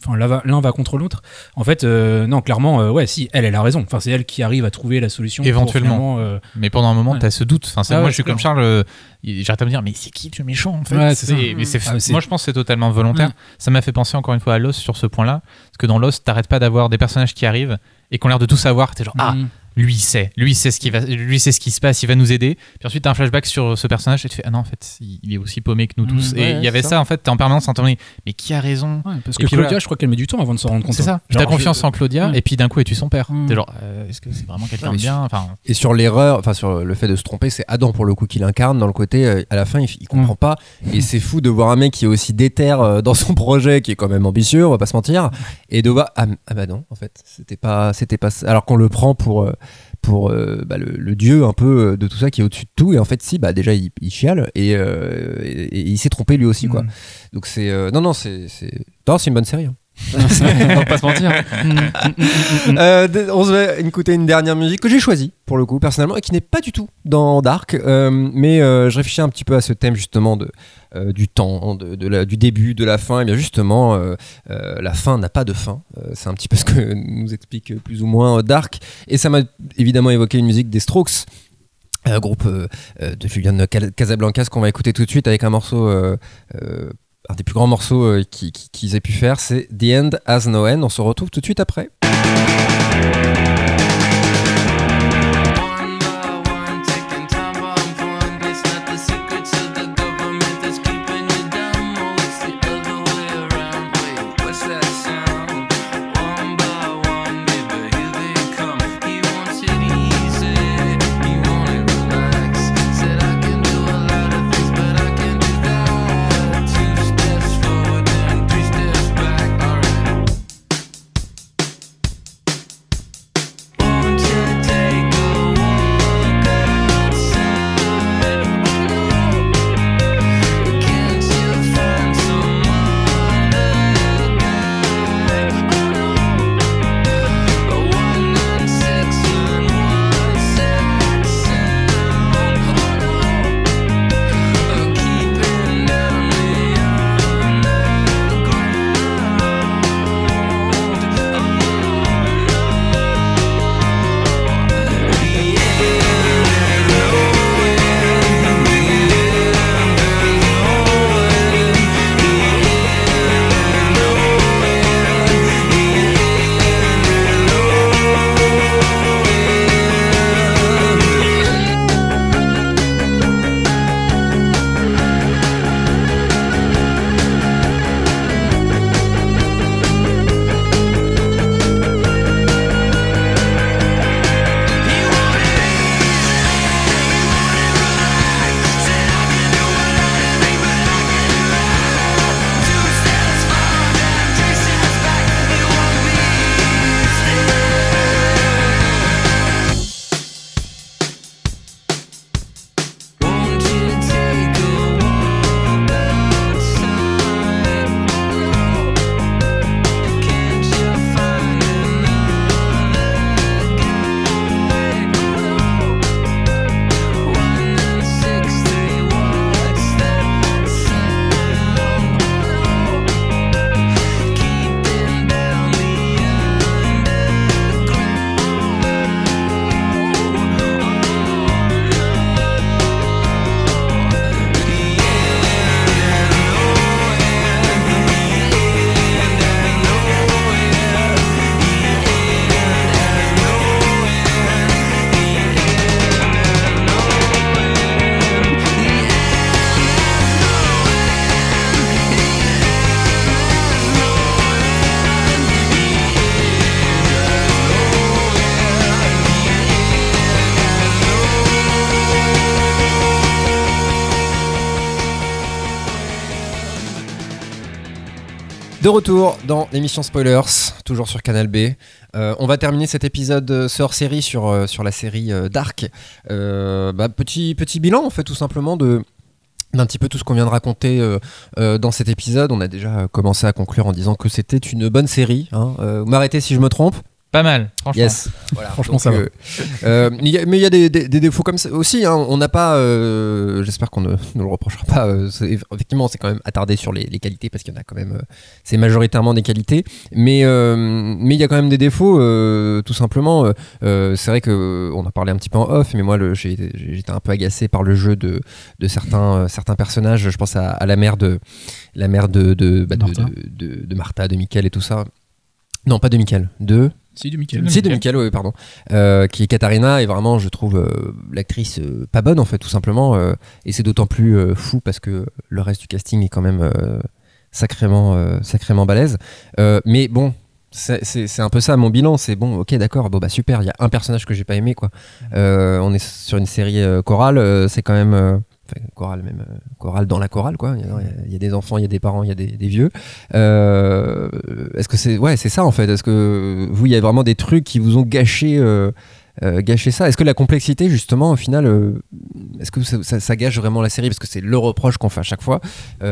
Enfin, l'un va, l'un va contre l'autre. En fait, euh, non, clairement, euh, ouais, si, elle, elle a raison. Enfin, c'est elle qui arrive à trouver la solution. Éventuellement. euh, Mais pendant un moment, Ouais. t'as ce doute. Enfin, Ah moi, ouais, je suis comme. Charles. J'arrête à me dire, mais c'est qui le méchant en fait? Ouais, mais Ah, Moi, je pense que c'est totalement volontaire. Ça m'a fait penser encore une fois à Lost sur ce point-là. Parce que dans Lost, t'arrêtes pas d'avoir des personnages qui arrivent et qui ont l'air de tout savoir. T'es genre, ah, mm. Lui il sait, lui il sait ce qui va, lui sait ce qui se passe, il va nous aider. Puis ensuite t'as un flashback sur ce personnage et tu fais ah non en fait il est aussi paumé que nous Mm, tous. ouais, et il y avait ça. en fait t'es en permanence en train de dire, mais qui a raison Ouais, parce Et que puis Claudia, voilà. je crois qu'elle met du temps avant de s'en rendre compte. C'est ça. hein. T'as confiance je- en Claudia et puis d'un coup es-tu son père. Mm. T'es genre euh, est-ce que c'est vraiment quelqu'un de bien Enfin Et sur l'erreur, enfin sur le fait de se tromper, c'est Adam pour le coup qui l'incarne dans le côté euh, à la fin il, il comprend pas et c'est fou de voir un mec qui est aussi déter euh, dans son projet qui est quand même ambitieux, on va pas se mentir, et de voir ah, ah bah non en fait c'était pas c'était pas ça. alors qu'on le prend pour euh, pour euh, bah, le, le dieu un peu euh, de tout ça qui est au-dessus de tout et en fait si bah déjà il, il chiale et, euh, et- et il s'est trompé lui aussi quoi. Mm. Donc c'est euh, non non c'est c'est non, c'est une bonne série. hein. on va pas se mentir. Euh, on va écouter une dernière musique que j'ai choisie pour le coup personnellement et qui n'est pas du tout dans Dark, euh, mais euh, je réfléchis un petit peu à ce thème justement de du temps, du début, de la fin. Et bien justement, la fin n'a pas de fin. C'est un petit peu ce que nous explique plus ou moins Dark. Et ça m'a évidemment évoqué une musique des Strokes. Un groupe de Julian Casablancas qu'on va écouter tout de suite avec un morceau un des plus grands morceaux euh, qui- qui- qu'ils aient pu faire, c'est The End Has No End. On se retrouve tout de suite après. De retour dans l'émission Spoilers, toujours sur Canal B. Euh, on va terminer cet épisode euh, ce hors-série sur, euh, sur la série Dark. Bah, petit, petit bilan, en fait, tout simplement, de, d'un petit peu tout ce qu'on vient de raconter dans cet épisode. On a déjà commencé à conclure en disant que c'était une bonne série. Hein. M'arrêtez si je me trompe. Pas mal, franchement. Yes. Voilà. Franchement, Donc, ça va. euh, euh, il y a- mais il y a des, des- des défauts comme ça aussi. hein. On n'a pas. euh, J'espère qu'on ne, ne le reprochera pas. euh, effectivement, c'est quand même attardé sur les, les qualités parce qu'il y en a quand même. euh, c'est majoritairement des qualités. Mais euh, mais il y a quand même des défauts. euh, tout simplement. c'est vrai que on a parlé un petit peu en off, mais moi, j'étais un peu agacé par le jeu de, de certains euh, certains personnages. Je pense à, à la mère de la mère de de, bah, de, Martha. de, de- de Martha, de Michael et tout ça. Non, pas de Michael. De Si, du Michael. c'est de Michael, oui, pardon. Euh, qui est Katharina, et vraiment, je trouve euh, l'actrice euh, pas bonne, en fait, tout simplement. et c'est d'autant plus fou parce que le reste du casting est quand même sacrément, sacrément balèze. Mais bon. C'est c'est- c'est un peu ça mon bilan, c'est bon, ok d'accord, bon bah super, il y a un personnage que j'ai pas aimé quoi. On est sur une série chorale, c'est quand même, enfin chorale même, euh, chorale dans la chorale quoi. Il y, a, il y a des enfants, il y a des parents, il y a des, des vieux. Euh, Est-ce que c'est ouais c'est ça en fait. Est-ce que vous il y a vraiment des trucs qui vous ont gâché euh, gâché ça? Est-ce que la complexité justement au final est-ce que ça, ça- ça gâche vraiment la série? Parce que c'est le reproche qu'on fait à chaque fois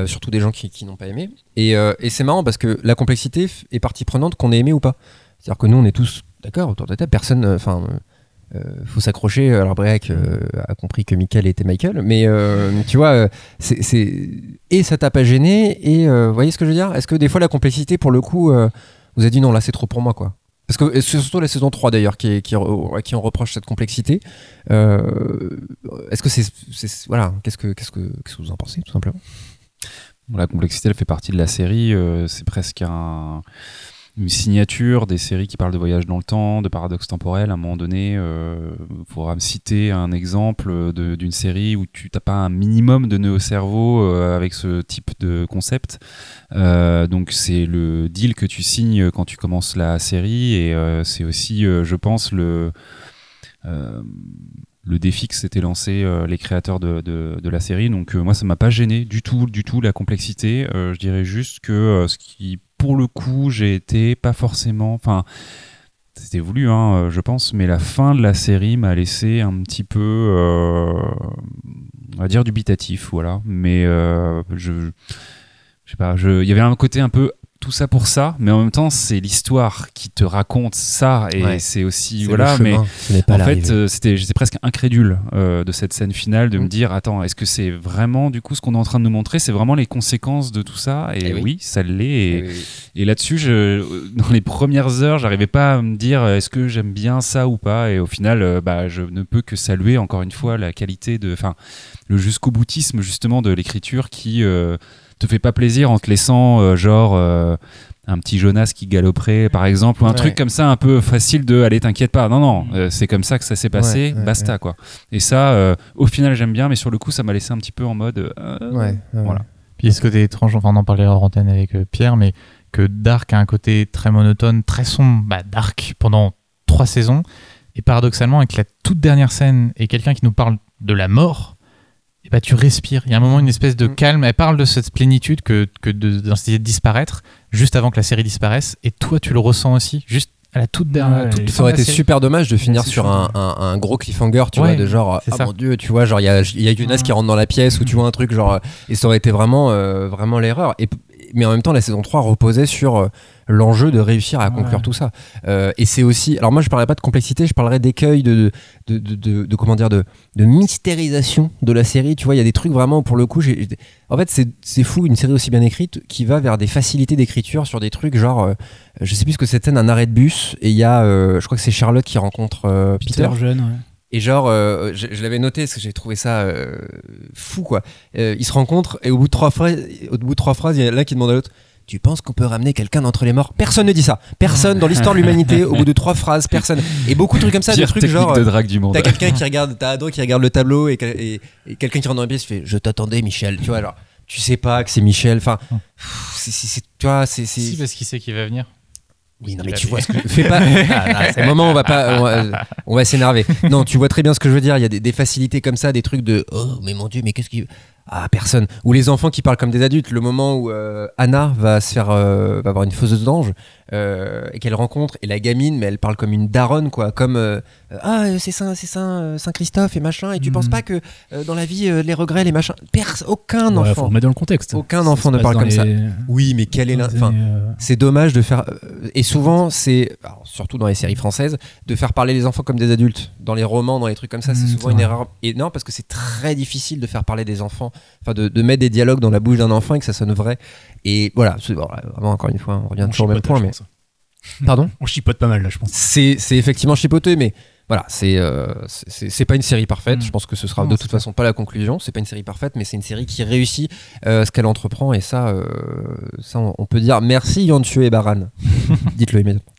surtout des gens qui, qui n'ont pas aimé. Et, et c'est marrant parce que la complexité est partie prenante qu'on ait aimé ou pas. C'est-à-dire que nous on est tous d'accord autour de la table. Personne enfin euh, faut s'accrocher. Alors Break euh, a compris que Michael était Michael, mais euh, tu vois, euh, et ça t'a pas gêné et euh, vous voyez ce que je veux dire? Est-ce que des fois la complexité, pour le coup, euh, vous avez dit non là c'est trop pour moi quoi? Parce que c'est surtout la saison 3 d'ailleurs qui, qui, qui on reproche cette complexité. Euh, Est-ce que c'est voilà Qu'est-ce que qu'est-ce que qu'est-ce que vous en pensez tout simplement? La complexité, elle fait partie de la série. euh, c'est presque un- une signature des séries qui parlent de voyage dans le temps, de paradoxe temporel. À un moment donné, il faudra me citer un exemple d'une série où tu n'as pas un minimum de nœuds au cerveau euh, avec ce type de concept. Euh, donc c'est le deal que tu signes quand tu commences la série et euh, c'est aussi, euh, je pense, le... euh, le défi que s'étaient lancé euh, les créateurs de, de- la série. Donc euh, moi, ça m'a pas gêné du tout, du tout la complexité. Euh, je dirais juste que euh, ce qui, pour le coup, j'ai été pas forcément, enfin, c'était voulu, hein, euh, je pense, mais la fin de la série m'a laissé un petit peu, euh, on va dire dubitatif, voilà. Mais euh, je, je sais pas, il y avait un côté un peu tout ça pour ça, mais en même temps, c'est l'histoire qui te raconte ça et Ouais. c'est aussi voilà, mais en fait, euh, c'était, j'étais presque incrédule euh, de cette scène finale, de Mm. me dire attends, est-ce que c'est vraiment du coup ce qu'on est en train de nous montrer C'est vraiment les conséquences de tout ça? Et Eh oui. oui. ça l'est. Et, oui. et là-dessus, dans les premières heures, j'arrivais pas à me dire euh, est-ce que j'aime bien ça ou pas? Et au final, euh, bah, je ne peux que saluer encore une fois la qualité de, enfin, le jusqu'au boutisme justement de l'écriture qui te fait pas plaisir en te laissant euh, genre. euh, un petit Jonas qui galoperait par exemple ou un Ouais. truc comme ça un peu facile de allez t'inquiète pas non non euh, c'est comme ça que ça s'est passé Ouais, ouais, basta quoi et ça euh, au final j'aime bien mais sur le coup ça m'a laissé un petit peu en mode euh, Voilà. Puis ce côté étrange, enfin on en parlait hors antenne avec Pierre, mais que Dark a un côté très monotone, très sombre, bah, Dark pendant trois saisons. Et paradoxalement, avec la toute dernière scène et quelqu'un qui nous parle de la mort, et bah, tu respires. Il y a un moment, une espèce de Mm. calme. Elle parle de cette plénitude que, que de, dans cette idée de disparaître, juste avant que la série disparaisse. Et toi, tu le ressens aussi, juste à la toute dernière. Ouais, toute Ça aurait été série. super dommage de finir sur un, un- un gros cliffhanger, tu Ouais, vois, de genre, c'est ah ça. mon dieu, tu vois, genre, il y a, y a Ouais. qui rentre dans la pièce ou tu vois un truc, genre, et ça aurait été vraiment, euh, vraiment l'erreur. Et, mais en même temps, la saison 3 reposait sur euh, l'enjeu de réussir à Ouais. conclure tout ça. Euh, et c'est aussi, alors moi, je parlerai pas de complexité, je parlerai d'écueil, de, de, de, de- de- comment dire, de, de mystérisation de la série. Tu vois, il y a des trucs vraiment, pour le coup, j'ai, j'ai- en fait, c'est, c'est fou, une série aussi bien écrite qui va vers des facilités d'écriture sur des trucs genre, euh, je sais plus ce que c'était, un arrêt de bus, et il y a, euh, je crois que c'est Charlotte qui rencontre Peter. Peter jeune, ouais. Et genre, euh, je, je l'avais noté parce que j'ai trouvé ça euh, fou, quoi. Euh, ils se rencontrent et au bout de trois phrases, au bout de trois phrases, il y en a l'un qui demande à l'autre. Tu penses qu'on peut ramener quelqu'un d'entre les morts? Personne ne dit ça. Personne dans l'histoire de l'humanité. Au bout de trois phrases, personne. Et beaucoup de trucs comme ça, des pire trucs technique genre. de drague du monde T'as quelqu'un qui regarde, t'as Ado qui regarde le tableau et, que- et- et quelqu'un qui rentre dans la pièce fait Je t'attendais, Michel. Tu vois, alors, tu sais pas que c'est Michel. Enfin, c'est- tu vois, c'est. c'est- Si, parce qu'il sait qu'il va venir. Oui, non, mais tu vois ce que je fais pas. Ah, c'est le moment on va pas, on va, on va s'énerver. Non, tu vois très bien ce que je veux dire. Il y a des, des facilités comme ça, des trucs de oh, mais mon dieu, mais qu'est-ce qui. à personne. Ou les enfants qui parlent comme des adultes. Le moment où euh, Anna va se faire, euh, va avoir une fauseuse d'ange euh, et qu'elle rencontre et la gamine, mais elle parle comme une daronne quoi, comme euh, ah euh, c'est Saint, c'est Saint, Saint Christophe et machin. Et tu Mhm. penses pas que euh, dans la vie les regrets, les machins, Pers- aucun Ouais, faut enfant. remettre dans le contexte. Aucun Ça enfant ne parle comme ça. Oui, mais quel est enfin, c'est dommage de faire et souvent c'est surtout dans les séries françaises de faire parler les enfants comme des adultes dans les romans dans les trucs comme ça c'est Mm, souvent une erreur non parce que c'est très difficile de faire parler des enfants enfin de, de mettre des dialogues dans la bouche d'un enfant et que ça sonne vrai et voilà vraiment encore une fois on revient on toujours au même point mais. Pardon On chipote pas mal là, je pense. c'est c'est effectivement chipoté mais voilà, c'est euh, c'est- pas une série parfaite. Mm. Je pense que ce sera Non, de toute façon pas la conclusion. C'est pas une série parfaite, mais c'est une série qui réussit euh, ce qu'elle entreprend. Et ça, euh, ça, on, on peut dire merci Yantue et Baran. Dites-le immédiatement.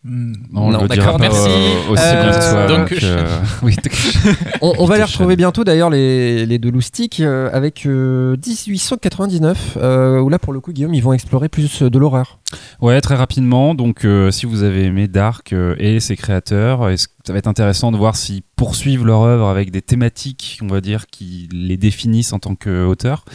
On Non, d'accord, merci. aussi Euh, bien donc, euh, oui, On, on va les retrouver bientôt d'ailleurs les, les deux loustiques euh, avec euh, 1899 euh, où là pour le coup Guillaume ils vont explorer plus de l'horreur. Ouais, très rapidement. Donc, euh, si vous avez aimé Dark euh, et ses créateurs, est-ce que ça va être intéressant de voir s'ils poursuivent leur œuvre avec des thématiques, on va dire, qui les définissent en tant qu'auteurs.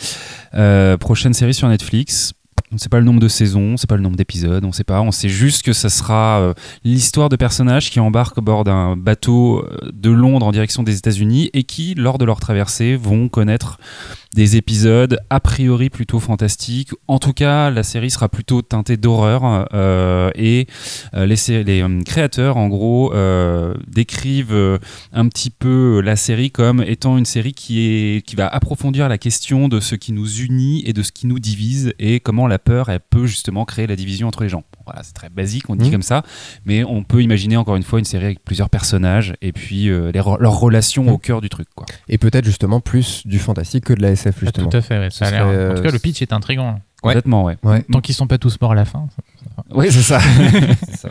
Euh, prochaine série sur Netflix. On ne sait pas le nombre de saisons, on ne sait pas le nombre d'épisodes, on ne sait pas. On sait juste que ça sera euh, l'histoire de personnages qui embarquent au bord d'un bateau euh, de Londres en direction des États-Unis et qui, lors de leur traversée, vont connaître des épisodes a priori plutôt fantastiques. En tout cas, la série sera plutôt teintée d'horreur euh, et les, créateurs, en gros, décrivent un petit peu la série comme étant une série qui, est, qui va approfondir la question de ce qui nous unit et de ce qui nous divise et comment la peur, elle peut justement créer la division entre les gens. Voilà, c'est très basique, on dit Mhm. comme ça, mais on peut imaginer encore une fois une série avec plusieurs personnages et puis euh, re- leurs relations Mhm. au cœur du truc. Quoi. Et peut-être justement plus du fantastique que de la SF Ah, justement. tout à fait, ouais, ça a En tout euh, cas, le pitch est intriguant. Ouais. Complètement, ouais. Ouais. Tant qu'ils sont pas tous morts à la fin. Oui, c'est ça.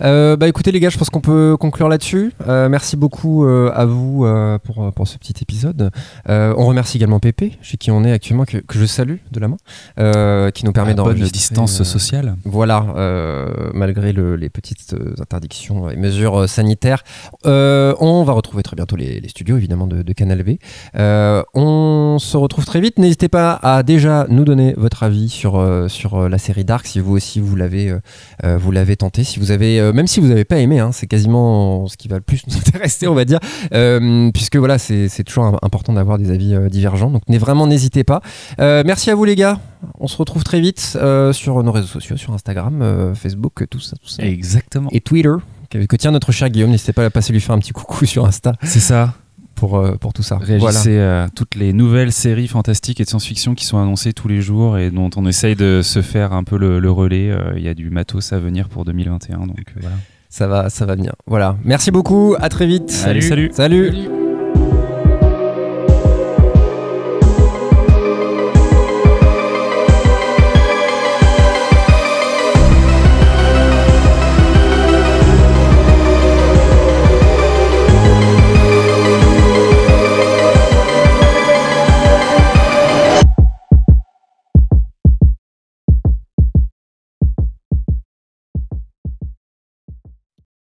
Euh, bah écoutez les gars, je pense qu'on peut conclure là-dessus. Euh, merci beaucoup euh, à vous pour, pour ce petit épisode. On remercie également Pépé, chez qui on est actuellement, que, que je salue de la main, qui nous permet d'enregistrer. distance sociale. Voilà, malgré le- les petites interdictions et mesures sanitaires. On va retrouver très bientôt les, les studios, évidemment, de, de Canal V. On se retrouve très vite. N'hésitez pas à déjà nous donner votre avis sur, sur la série Dark, si vous aussi vous l'avez euh, euh, vous l'avez tenté. Si vous avez, euh, même si vous n'avez pas aimé, hein, c'est quasiment ce qui va le plus nous intéresser, on va dire, puisque voilà, c'est toujours im- important d'avoir des avis divergents. Donc vraiment, n'hésitez pas. Merci à vous les gars. On se retrouve très vite sur nos réseaux sociaux, sur Instagram, Facebook, tout ça, tout ça. Exactement. Et Twitter, que, que tient notre cher Guillaume. N'hésitez pas à passer lui faire un petit coucou sur Insta C'est ça. Pour, euh, pour tout ça. Réagissez à toutes les nouvelles séries fantastiques et de science-fiction qui sont annoncées tous les jours et dont on essaye de se faire un peu le, le relais. Euh, Il y a du matos à venir pour 2021. Donc euh, voilà. Ça va, ça va bien. Voilà. Merci beaucoup. À très vite. Salut. Salut. Salut.